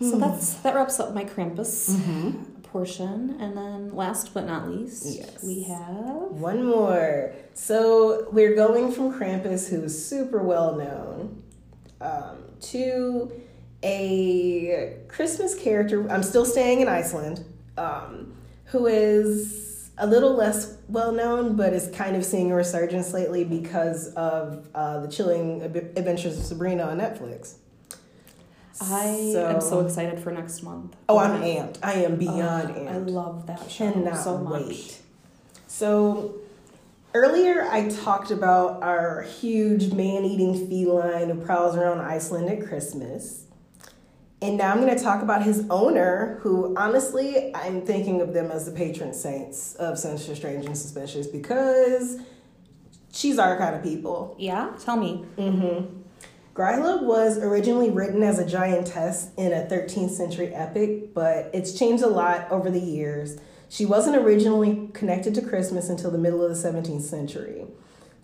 [SPEAKER 1] So that's that wraps up my Krampus
[SPEAKER 2] Mm-hmm.
[SPEAKER 1] portion, and then last but not least,
[SPEAKER 2] Yes.
[SPEAKER 1] we have
[SPEAKER 2] One more. So we're going from Krampus, who's super well known, um, to a Christmas character. I'm still staying in Iceland, um, who is a little less well known, but is kind of seeing a resurgence lately because of uh, the chilling adventures of Sabrina on Netflix.
[SPEAKER 1] I am so excited for next month.
[SPEAKER 2] Oh, I'm amped. I am beyond
[SPEAKER 1] Ugh,
[SPEAKER 2] amped.
[SPEAKER 1] I love that show
[SPEAKER 2] cannot
[SPEAKER 1] so much.
[SPEAKER 2] wait. So earlier I talked about our huge man-eating feline who prowls around Iceland at Christmas. And now I'm going to talk about his owner, who honestly I'm thinking of them as the patron saints of Sinister, Strange, and Suspicious because she's our kind of people.
[SPEAKER 1] Yeah, tell me.
[SPEAKER 2] Mm-hmm. Gryla was originally written as a giantess in a 13th century epic, but it's changed a lot over the years. She wasn't originally connected to Christmas until the middle of the 17th century.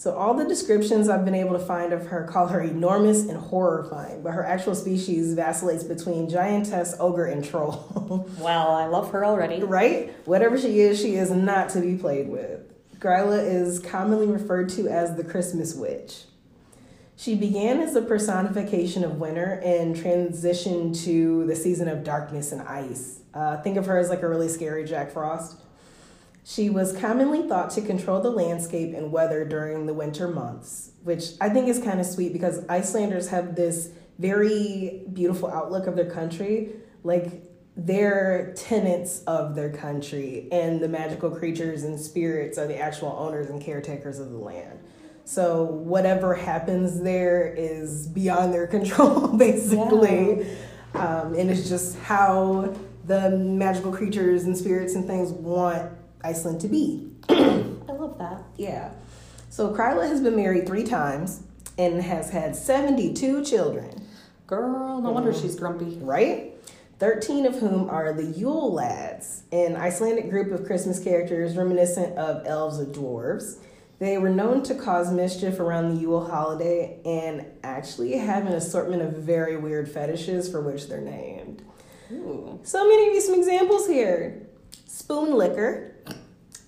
[SPEAKER 2] So all the descriptions I've been able to find of her call her enormous and horrifying, but her actual species vacillates between giantess, ogre, and troll. *laughs*
[SPEAKER 1] Well, I love her already.
[SPEAKER 2] right? Whatever she is, she is not to be played with. Gryla is commonly referred to as the Christmas witch. She began as a personification of winter and transitioned to the season of darkness and ice. Uh, think of her as like a really scary Jack Frost. She was commonly thought to control the landscape and weather during the winter months, which I think is kind of sweet because Icelanders have this very beautiful outlook of their country, like they're tenants of their country, and the magical creatures and spirits are the actual owners and caretakers of the land. So whatever happens there is beyond their *laughs* control, *laughs* basically. Yeah. Um, and it's just how the magical creatures and spirits and things want Iceland to be. *clears throat*
[SPEAKER 1] I love that.
[SPEAKER 2] Yeah. So Gryla has been married three times and has had 72 children.
[SPEAKER 1] Girl, no wonder mm-hmm. she's grumpy.
[SPEAKER 2] Right? 13 of whom are the Yule Lads, an Icelandic group of Christmas characters reminiscent of elves or dwarves. They were known to cause mischief around the Yule holiday and actually have an assortment of very weird fetishes for which they're named. Ooh. So, I'm going to give you some examples here spoon licker,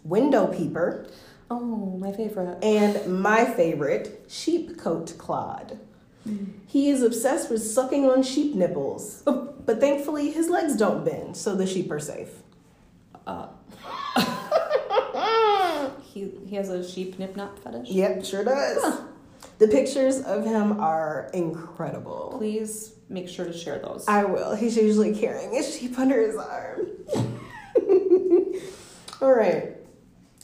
[SPEAKER 2] window peeper.
[SPEAKER 1] Oh, my favorite.
[SPEAKER 2] And my favorite, sheep cote clod. He is obsessed with sucking on sheep nipples, but thankfully his legs don't bend, so the sheep are safe. Uh. *laughs*
[SPEAKER 1] he, he has a sheep nip nap fetish?
[SPEAKER 2] Yep, sure does. Huh. The pictures of him are incredible.
[SPEAKER 1] Please make sure to share those.
[SPEAKER 2] I will. He's usually carrying a sheep under his arm. *laughs* All right.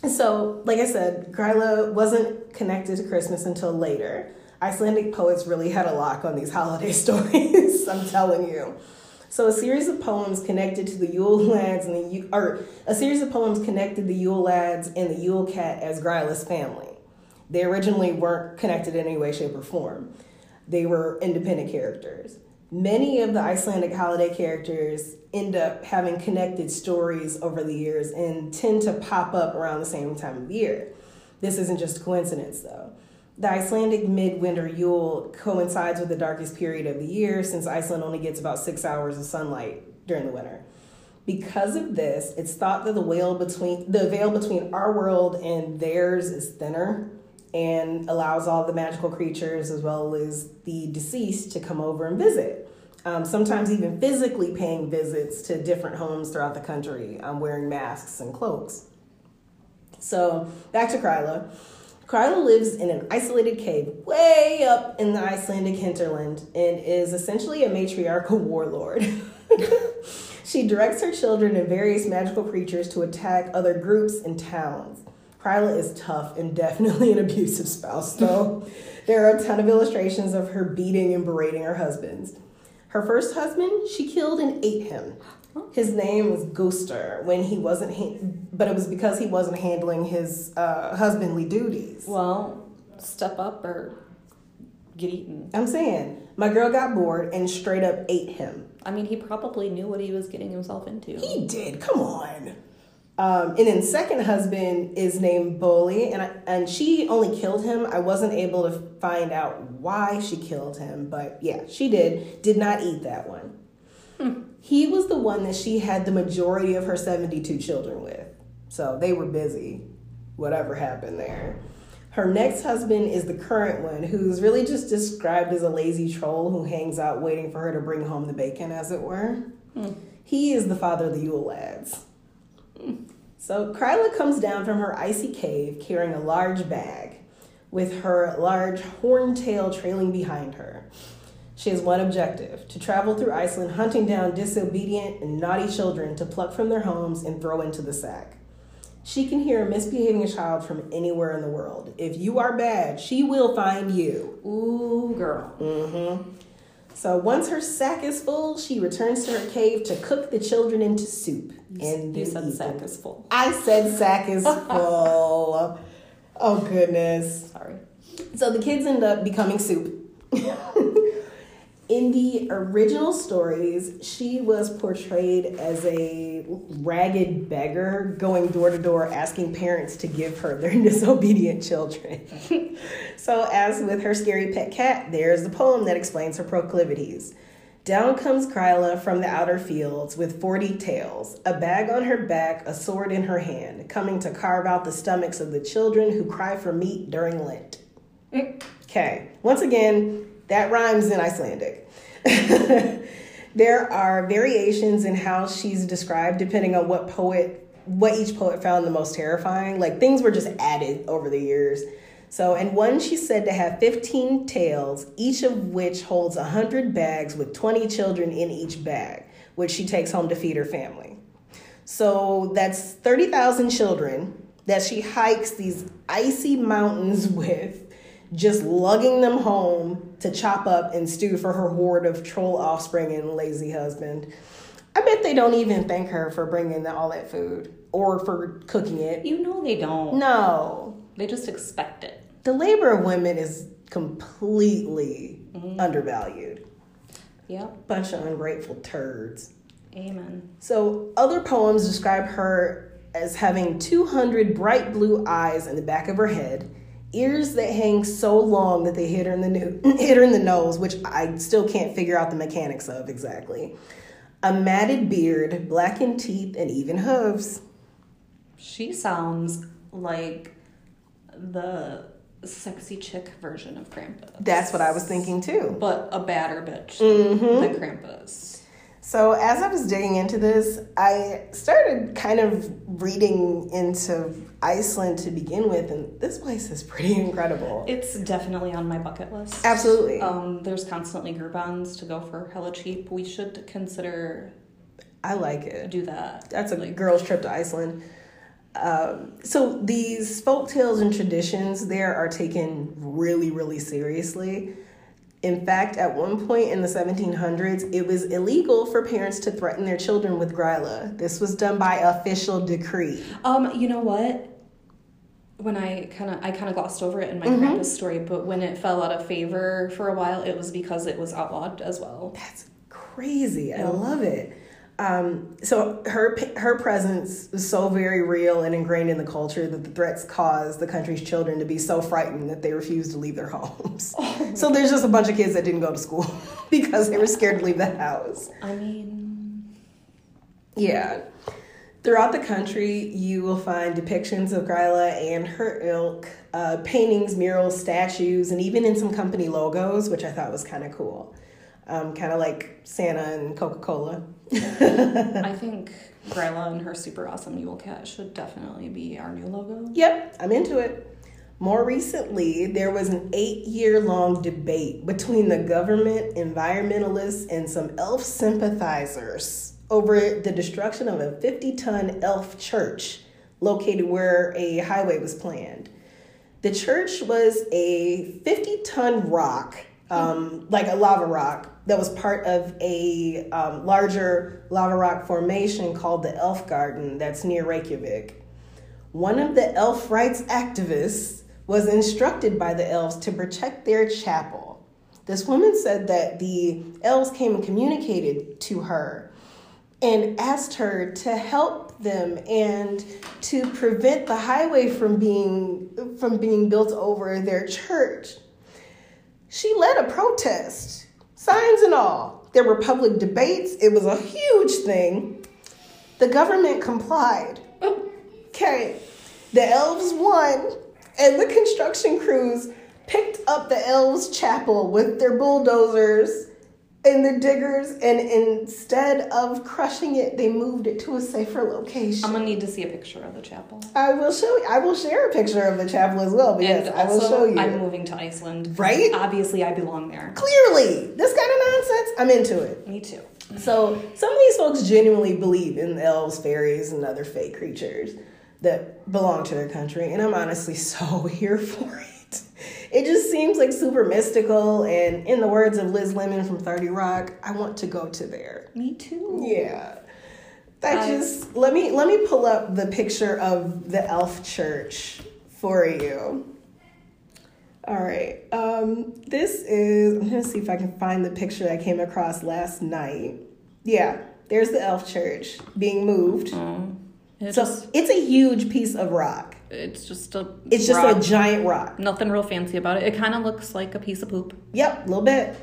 [SPEAKER 2] So, like I said, Gryla wasn't connected to Christmas until later. Icelandic poets really had a lock on these holiday *laughs* stories, I'm telling you. So a series of poems connected to the Yule lads and the or a series of poems connected the Yule lads and the Yule cat as Gryla's family. They originally weren't connected in any way, shape, or form. They were independent characters. Many of the Icelandic holiday characters end up having connected stories over the years and tend to pop up around the same time of year. This isn't just coincidence, though. The Icelandic midwinter Yule coincides with the darkest period of the year since Iceland only gets about six hours of sunlight during the winter. Because of this, it's thought that the veil between the veil between our world and theirs is thinner and allows all the magical creatures as well as the deceased to come over and visit. Um, sometimes even physically paying visits to different homes throughout the country, um, wearing masks and cloaks. So back to Gryla. Gryla lives in an isolated cave way up in the Icelandic hinterland and is essentially a matriarchal warlord. *laughs* she directs her children and various magical creatures to attack other groups and towns. Gryla is tough and definitely an abusive spouse, though. *laughs* there are a ton of illustrations of her beating and berating her husbands. Her first husband, she killed and ate him. His name was Gustur when he wasn't, ha- but it was because he wasn't handling his uh, husbandly duties.
[SPEAKER 1] Well, step up or get eaten.
[SPEAKER 2] I'm saying my girl got bored and straight up ate him.
[SPEAKER 1] I mean, he probably knew what he was getting himself into.
[SPEAKER 2] He did. Come on. Um, and then second husband is named Bolli, and I, and she only killed him. I wasn't able to find out why she killed him, but yeah, she did. Did not eat that one. Hmm. He was the one that she had the majority of her 72 children with. So they were busy, whatever happened there. Her next husband is the current one, who's really just described as a lazy troll who hangs out waiting for her to bring home the bacon, as it were. Hmm. He is the father of the Yule lads. So Gryla comes down from her icy cave carrying a large bag, with her large horn tail trailing behind her. She has one objective to travel through Iceland hunting down disobedient and naughty children to pluck from their homes and throw into the sack. She can hear a misbehaving child from anywhere in the world. If you are bad, she will find you.
[SPEAKER 1] Ooh, girl.
[SPEAKER 2] Mm-hmm. So once her sack is full, she returns to her cave to cook the children into soup.
[SPEAKER 1] And you said sack is full.
[SPEAKER 2] I said sack is *laughs* full. oh goodness.
[SPEAKER 1] Sorry.
[SPEAKER 2] So the kids end up becoming soup. *laughs* in the original stories, she was portrayed as a ragged beggar going door to door asking parents to give her their *laughs* disobedient children. so, as with her scary pet cat, there's the poem that explains her proclivities. Down comes Gryla from the outer fields with forty tails, a bag on her back, a sword in her hand, coming to carve out the stomachs of the children who cry for meat during Lent. Okay, once again, that rhymes in Icelandic. *laughs* there are variations in how she's described depending on what poet, what each poet found the most terrifying. Like things were just added over the years. So, and one she's said to have 15 tails, each of which holds 100 bags with 20 children in each bag, which she takes home to feed her family. So that's 30,000 children that she hikes these icy mountains *laughs* with, just lugging them home to chop up and stew for her horde of troll offspring and lazy husband. I bet they don't even thank her for bringing all that food or for cooking it.
[SPEAKER 1] You know they don't.
[SPEAKER 2] No,
[SPEAKER 1] They just expect it.
[SPEAKER 2] The labor of women is completely mm. undervalued.
[SPEAKER 1] Yep.
[SPEAKER 2] Bunch of ungrateful turds.
[SPEAKER 1] Amen.
[SPEAKER 2] So, other poems describe her as having 200 bright blue eyes in the back of her head, ears that hang so long that they hit her in the no- *clears throat* hit her in the nose, which I still can't figure out the mechanics of exactly. A matted beard, blackened teeth, and even hooves.
[SPEAKER 1] She sounds like the sexy chick version of Krampus.
[SPEAKER 2] That's what I was thinking too.
[SPEAKER 1] But a badder bitch
[SPEAKER 2] Mm-hmm.
[SPEAKER 1] than Krampus.
[SPEAKER 2] So, as I was digging into this, I started kind of reading into Iceland to begin with, and this place is pretty incredible.
[SPEAKER 1] It's definitely on my bucket list.
[SPEAKER 2] Absolutely.
[SPEAKER 1] Um, there's constantly Groupons to go for hella cheap. We should consider
[SPEAKER 2] I like it.
[SPEAKER 1] do that.
[SPEAKER 2] That's a
[SPEAKER 1] Like,
[SPEAKER 2] girl's trip to Iceland. Um, so these folk tales and traditions there are taken really, really seriously. In fact, at one point in the 1700s, it was illegal for parents to threaten their children with Gryla. This was done by official decree.
[SPEAKER 1] Um, you know what? When I kind of I kind of glossed over it in my
[SPEAKER 2] Mm-hmm.
[SPEAKER 1] Krampus story, but when it fell out of favor for a while, it was because it was outlawed as well.
[SPEAKER 2] That's crazy. I love it. Um, so her her presence is so very real and ingrained in the culture that the threats caused the country's children to be so frightened that they refused to leave their *laughs* homes. so there's just a bunch of kids that didn't go to school *laughs* because they were scared to leave the house.
[SPEAKER 1] I mean,
[SPEAKER 2] Yeah. Throughout the country, you will find depictions of Gryla and her ilk, uh, paintings, murals, statues, and even in some company logos, which I thought was kind of cool. Um, kind of like Santa and Coca Cola. *laughs*
[SPEAKER 1] I think Gryla and her super awesome Yule Cat should definitely be our new logo.
[SPEAKER 2] Yep, I'm into it. More recently, there was an eight year long debate between the government, environmentalists, and some elf sympathizers over the destruction of a 50 ton elf church located where a highway was planned. The church was a 50 ton rock, um, like a lava rock, that was part of a um, larger lava rock formation called the Elf Garden that's near Reykjavik. One of the elf rights activists was instructed by the elves to protect their chapel. This woman said that the elves came and communicated to her and asked her to help them and to prevent the highway from being from being built over their church. She led a protest, signs and all. There were public debates. It was a huge thing. The government complied. Okay. The elves won, and the construction crews picked up the elves' chapel with their bulldozers and the diggers, and instead of crushing it, they moved it to a safer location.
[SPEAKER 1] I'm gonna need to see a picture of the chapel.
[SPEAKER 2] I will show you. I will share a picture of the chapel as well. Yes,
[SPEAKER 1] and
[SPEAKER 2] I will show you.
[SPEAKER 1] I'm moving to Iceland.
[SPEAKER 2] Right?
[SPEAKER 1] Obviously, I belong there.
[SPEAKER 2] Clearly, this kind of nonsense. I'm into it.
[SPEAKER 1] Me too.
[SPEAKER 2] So some of these folks genuinely believe in elves, fairies, and other fake creatures that belong to their country, and I'm honestly *laughs* so here for it. It just seems like super mystical, and in the words of Liz Lemon from 30 Rock, I want to go to there.
[SPEAKER 1] Me too.
[SPEAKER 2] Yeah. That
[SPEAKER 1] I-
[SPEAKER 2] just let me let me pull up the picture of the elf church for you. All right. Um, this is I'm gonna see if I can find the picture I came across last night. Yeah, there's the elf church being moved.
[SPEAKER 1] Oh, it's
[SPEAKER 2] So
[SPEAKER 1] just
[SPEAKER 2] it's a huge piece of rock.
[SPEAKER 1] It's just a
[SPEAKER 2] It's just
[SPEAKER 1] rock.
[SPEAKER 2] a giant rock.
[SPEAKER 1] nothing real fancy about it. It kind of looks like a piece of poop.
[SPEAKER 2] Yep, a little bit.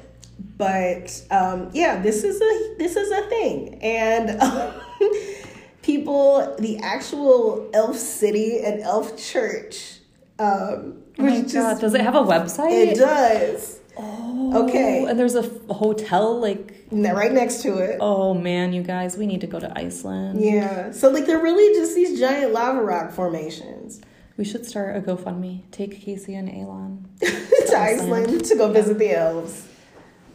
[SPEAKER 2] But um, yeah, this is a this is a thing, and um, *laughs* people, the actual elf city and elf church, um,
[SPEAKER 1] Oh my
[SPEAKER 2] which
[SPEAKER 1] god,
[SPEAKER 2] just
[SPEAKER 1] does it have a website?
[SPEAKER 2] it does.
[SPEAKER 1] Oh,
[SPEAKER 2] Okay.
[SPEAKER 1] And there's a f- hotel like.
[SPEAKER 2] Right next to it.
[SPEAKER 1] Oh man, you guys, we need to go to Iceland.
[SPEAKER 2] Yeah, so like they're really just these giant lava rock formations.
[SPEAKER 1] We should start a GoFundMe. Take Casey and Elon. *laughs*
[SPEAKER 2] to Iceland to go visit the elves.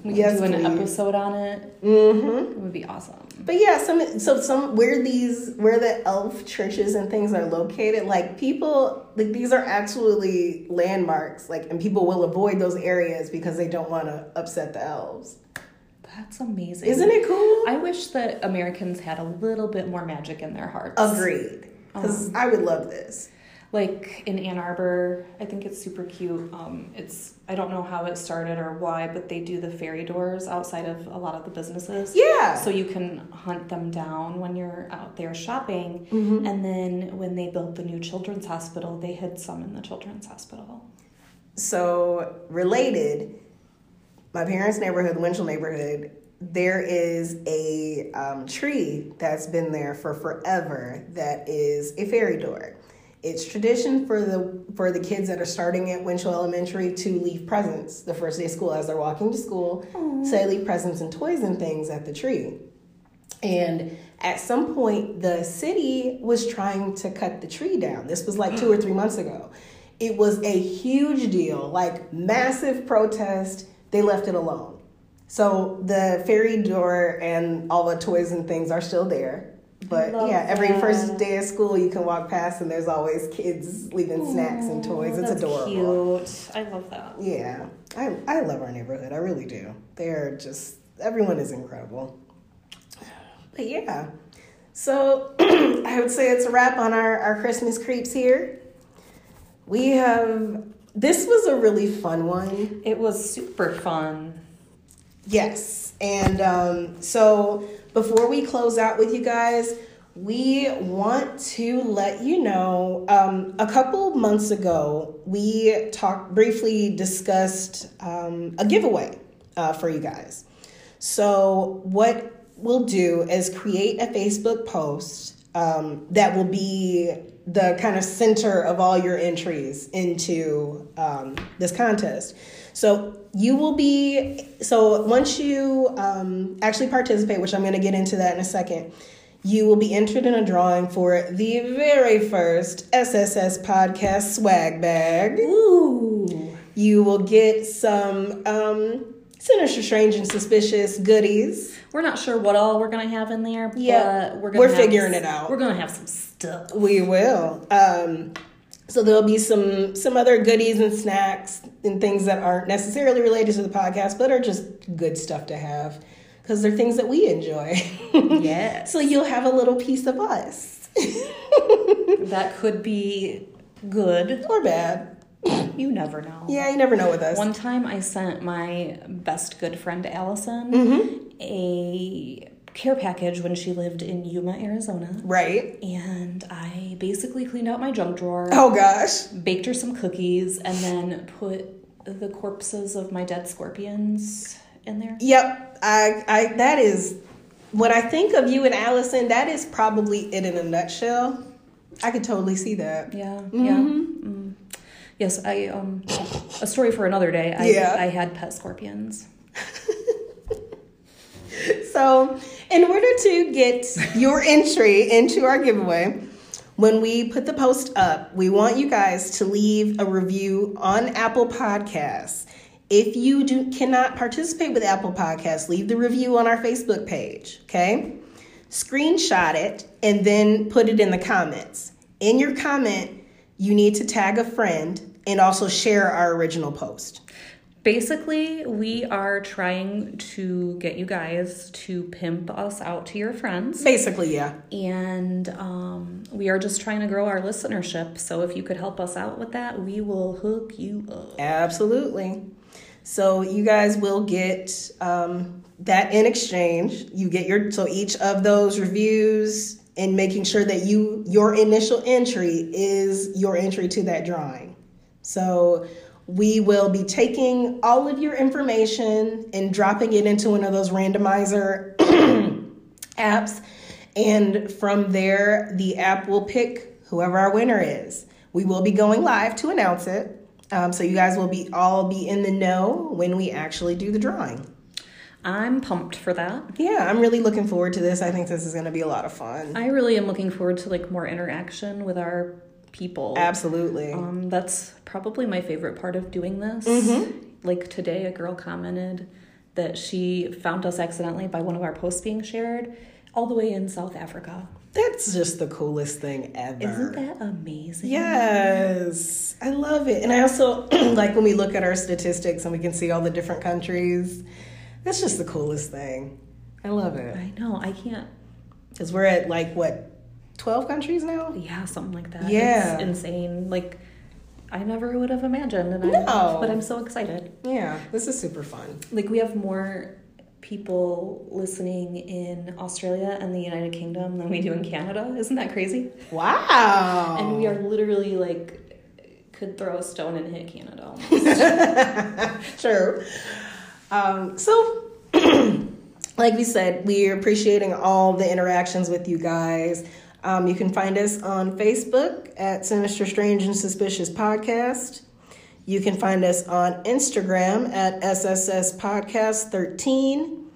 [SPEAKER 1] We
[SPEAKER 2] Yes,
[SPEAKER 1] do an
[SPEAKER 2] please.
[SPEAKER 1] episode on it.
[SPEAKER 2] Mm-hmm.
[SPEAKER 1] It would be awesome.
[SPEAKER 2] But yeah, some so some where these where the elf churches and things are located, like people like these are actually landmarks, like and people will avoid those areas because they don't want to upset the elves.
[SPEAKER 1] That's amazing.
[SPEAKER 2] Isn't it cool?
[SPEAKER 1] I wish that Americans had a little bit more magic in their hearts.
[SPEAKER 2] Agreed. Because I would love this.
[SPEAKER 1] Like in Ann Arbor, I think it's super cute. Um, it's I don't know how it started or why, but they do the fairy doors outside of a lot of the businesses.
[SPEAKER 2] Yeah.
[SPEAKER 1] So you can hunt them down when you're out there shopping.
[SPEAKER 2] Mm-hmm.
[SPEAKER 1] And then when they built the new children's hospital, they hid some in the children's hospital.
[SPEAKER 2] So related, my parents' neighborhood, Winchell neighborhood, there is a um, tree that's been there for forever that is a fairy door. It's tradition for the for the kids that are starting at Winchell Elementary to leave presents the first day of school as they're walking to school. So they leave presents and toys and things at the tree. And at some point, the city was trying to cut the tree down. This was like two or three months ago. It was a huge deal, like massive protest. They left it alone. So the fairy door and all the toys and things are still there. But yeah, every
[SPEAKER 1] that.
[SPEAKER 2] first day of school, you can walk past and there's always kids leaving snacks and toys. It's
[SPEAKER 1] That's
[SPEAKER 2] adorable.
[SPEAKER 1] Cute. I love that.
[SPEAKER 2] Yeah, I, I love our neighborhood. I really do. They're just, everyone is incredible. But yeah, so *clears throat* I would say it's a wrap on our, our Christmas creeps here. We have, this was a really fun one.
[SPEAKER 1] It was super fun.
[SPEAKER 2] Yes. And um, so before we close out with you guys, we want to let you know um, a couple months ago, we talked briefly discussed um, a giveaway uh, for you guys. So, what we'll do is create a Facebook post um, that will be the kind of center of all your entries into um, this contest. So you will be so once you um, actually participate, which I'm going to get into that in a second. You will be entered in a drawing for the very first SSS podcast swag bag.
[SPEAKER 1] Ooh.
[SPEAKER 2] You will get some um, sinister, strange, and suspicious goodies.
[SPEAKER 1] We're not sure what all we're gonna have in there.
[SPEAKER 2] Yeah,
[SPEAKER 1] but we're gonna
[SPEAKER 2] we're
[SPEAKER 1] have-
[SPEAKER 2] figuring it out.
[SPEAKER 1] We're gonna have some stuff.
[SPEAKER 2] We will. Um, so there'll be some some other goodies and snacks and things that aren't necessarily related to the podcast, but are just good stuff to have because they're things that we enjoy. *laughs*
[SPEAKER 1] Yeah.
[SPEAKER 2] so you'll have a little piece of us, *laughs*
[SPEAKER 1] that could be good.
[SPEAKER 2] or bad.
[SPEAKER 1] You never know.
[SPEAKER 2] Yeah, you never know with us.
[SPEAKER 1] One time I sent my best good friend Allison
[SPEAKER 2] Mm-hmm.
[SPEAKER 1] a care package when she lived in Yuma, Arizona.
[SPEAKER 2] right?
[SPEAKER 1] And I basically cleaned out my junk drawer,
[SPEAKER 2] Oh gosh.
[SPEAKER 1] baked her some cookies, and then put the corpses of my dead scorpions in there.
[SPEAKER 2] Yep. I. I. That is. When I think of you and Allison, that is probably it in a nutshell. I could totally see that.
[SPEAKER 1] Yeah, yeah. Mm. Yes, I um a story for another day. I
[SPEAKER 2] Yeah.
[SPEAKER 1] I had pet scorpions. *laughs*
[SPEAKER 2] So, in order to get your entry into our giveaway, when we put the post up, we want you guys to leave a review on Apple Podcasts. If you do cannot participate with Apple Podcasts, leave the review on our Facebook page, okay? Screenshot it and then put it in the comments. In your comment, you need to tag a friend and also share our original post.
[SPEAKER 1] Basically, we are trying to get you guys to pimp us out to your friends.
[SPEAKER 2] Basically, yeah.
[SPEAKER 1] And um, we are just trying to grow our listenership. So if you could help us out with that, we will hook you up.
[SPEAKER 2] Absolutely. So you guys will get um, that in exchange. You get your so each of those reviews and making sure that you your initial entry is your entry to that drawing. So we will be taking all of your information and dropping it into one of those randomizer *clears throat* apps. And from there, the app will pick whoever our winner is. We will be going live to announce it. Um, so you guys will be all be in the know when we actually do the drawing.
[SPEAKER 1] I'm pumped for that.
[SPEAKER 2] Yeah, I'm really looking forward to this. I think this is going to be a lot of fun.
[SPEAKER 1] I really am looking forward to like more interaction with our people.
[SPEAKER 2] Absolutely.
[SPEAKER 1] Um, that's probably my favorite part of doing this. Like today, a girl commented that she found us accidentally by one of our posts being shared all the way in South Africa.
[SPEAKER 2] That's just the coolest thing ever.
[SPEAKER 1] Isn't that amazing?
[SPEAKER 2] Yes, I love it. And I also *clears throat* like when we look at our statistics and we can see all the different countries. That's just the coolest thing. I love it.
[SPEAKER 1] I know. I can't.
[SPEAKER 2] Because we're at like, what, 12 countries now?
[SPEAKER 1] Yeah, something like that.
[SPEAKER 2] Yeah.
[SPEAKER 1] It's insane. Like, I never would have imagined. And
[SPEAKER 2] No.
[SPEAKER 1] I, but I'm so excited.
[SPEAKER 2] Yeah, this is super fun.
[SPEAKER 1] Like, we have more people listening in Australia and the United Kingdom than we do in Canada. Isn't that crazy?
[SPEAKER 2] Wow.
[SPEAKER 1] And we are literally like, could throw a stone and hit Canada almost. *laughs*
[SPEAKER 2] True. Um, so, *clears throat* like we said, we're appreciating all the interactions with you guys. Um, you can find us on Facebook at Sinister, Strange, and Suspicious Podcast. You can find us on Instagram at SSS Podcast 13.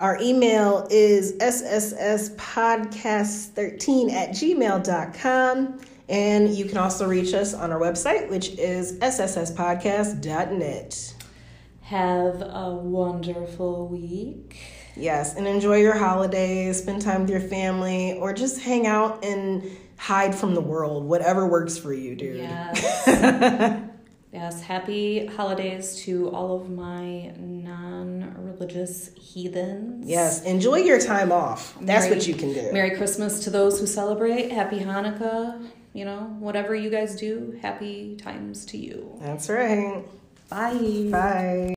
[SPEAKER 2] Our email is ssspodcast13 at gmail.com. And you can also reach us on our website, which is ssspodcast.net.
[SPEAKER 1] have a wonderful week.
[SPEAKER 2] Yes, and enjoy your holidays, spend time with your family, or just hang out and hide from the world, whatever works for you, dude.
[SPEAKER 1] Yes. *laughs* yes. Happy holidays to all of my non religious heathens.
[SPEAKER 2] Yes, enjoy your time off. That's
[SPEAKER 1] Merry-
[SPEAKER 2] what you can do.
[SPEAKER 1] Merry Christmas to those who celebrate. Happy Hanukkah. You know, whatever you guys do, happy times to you.
[SPEAKER 2] That's right.
[SPEAKER 1] Bye.
[SPEAKER 2] Bye.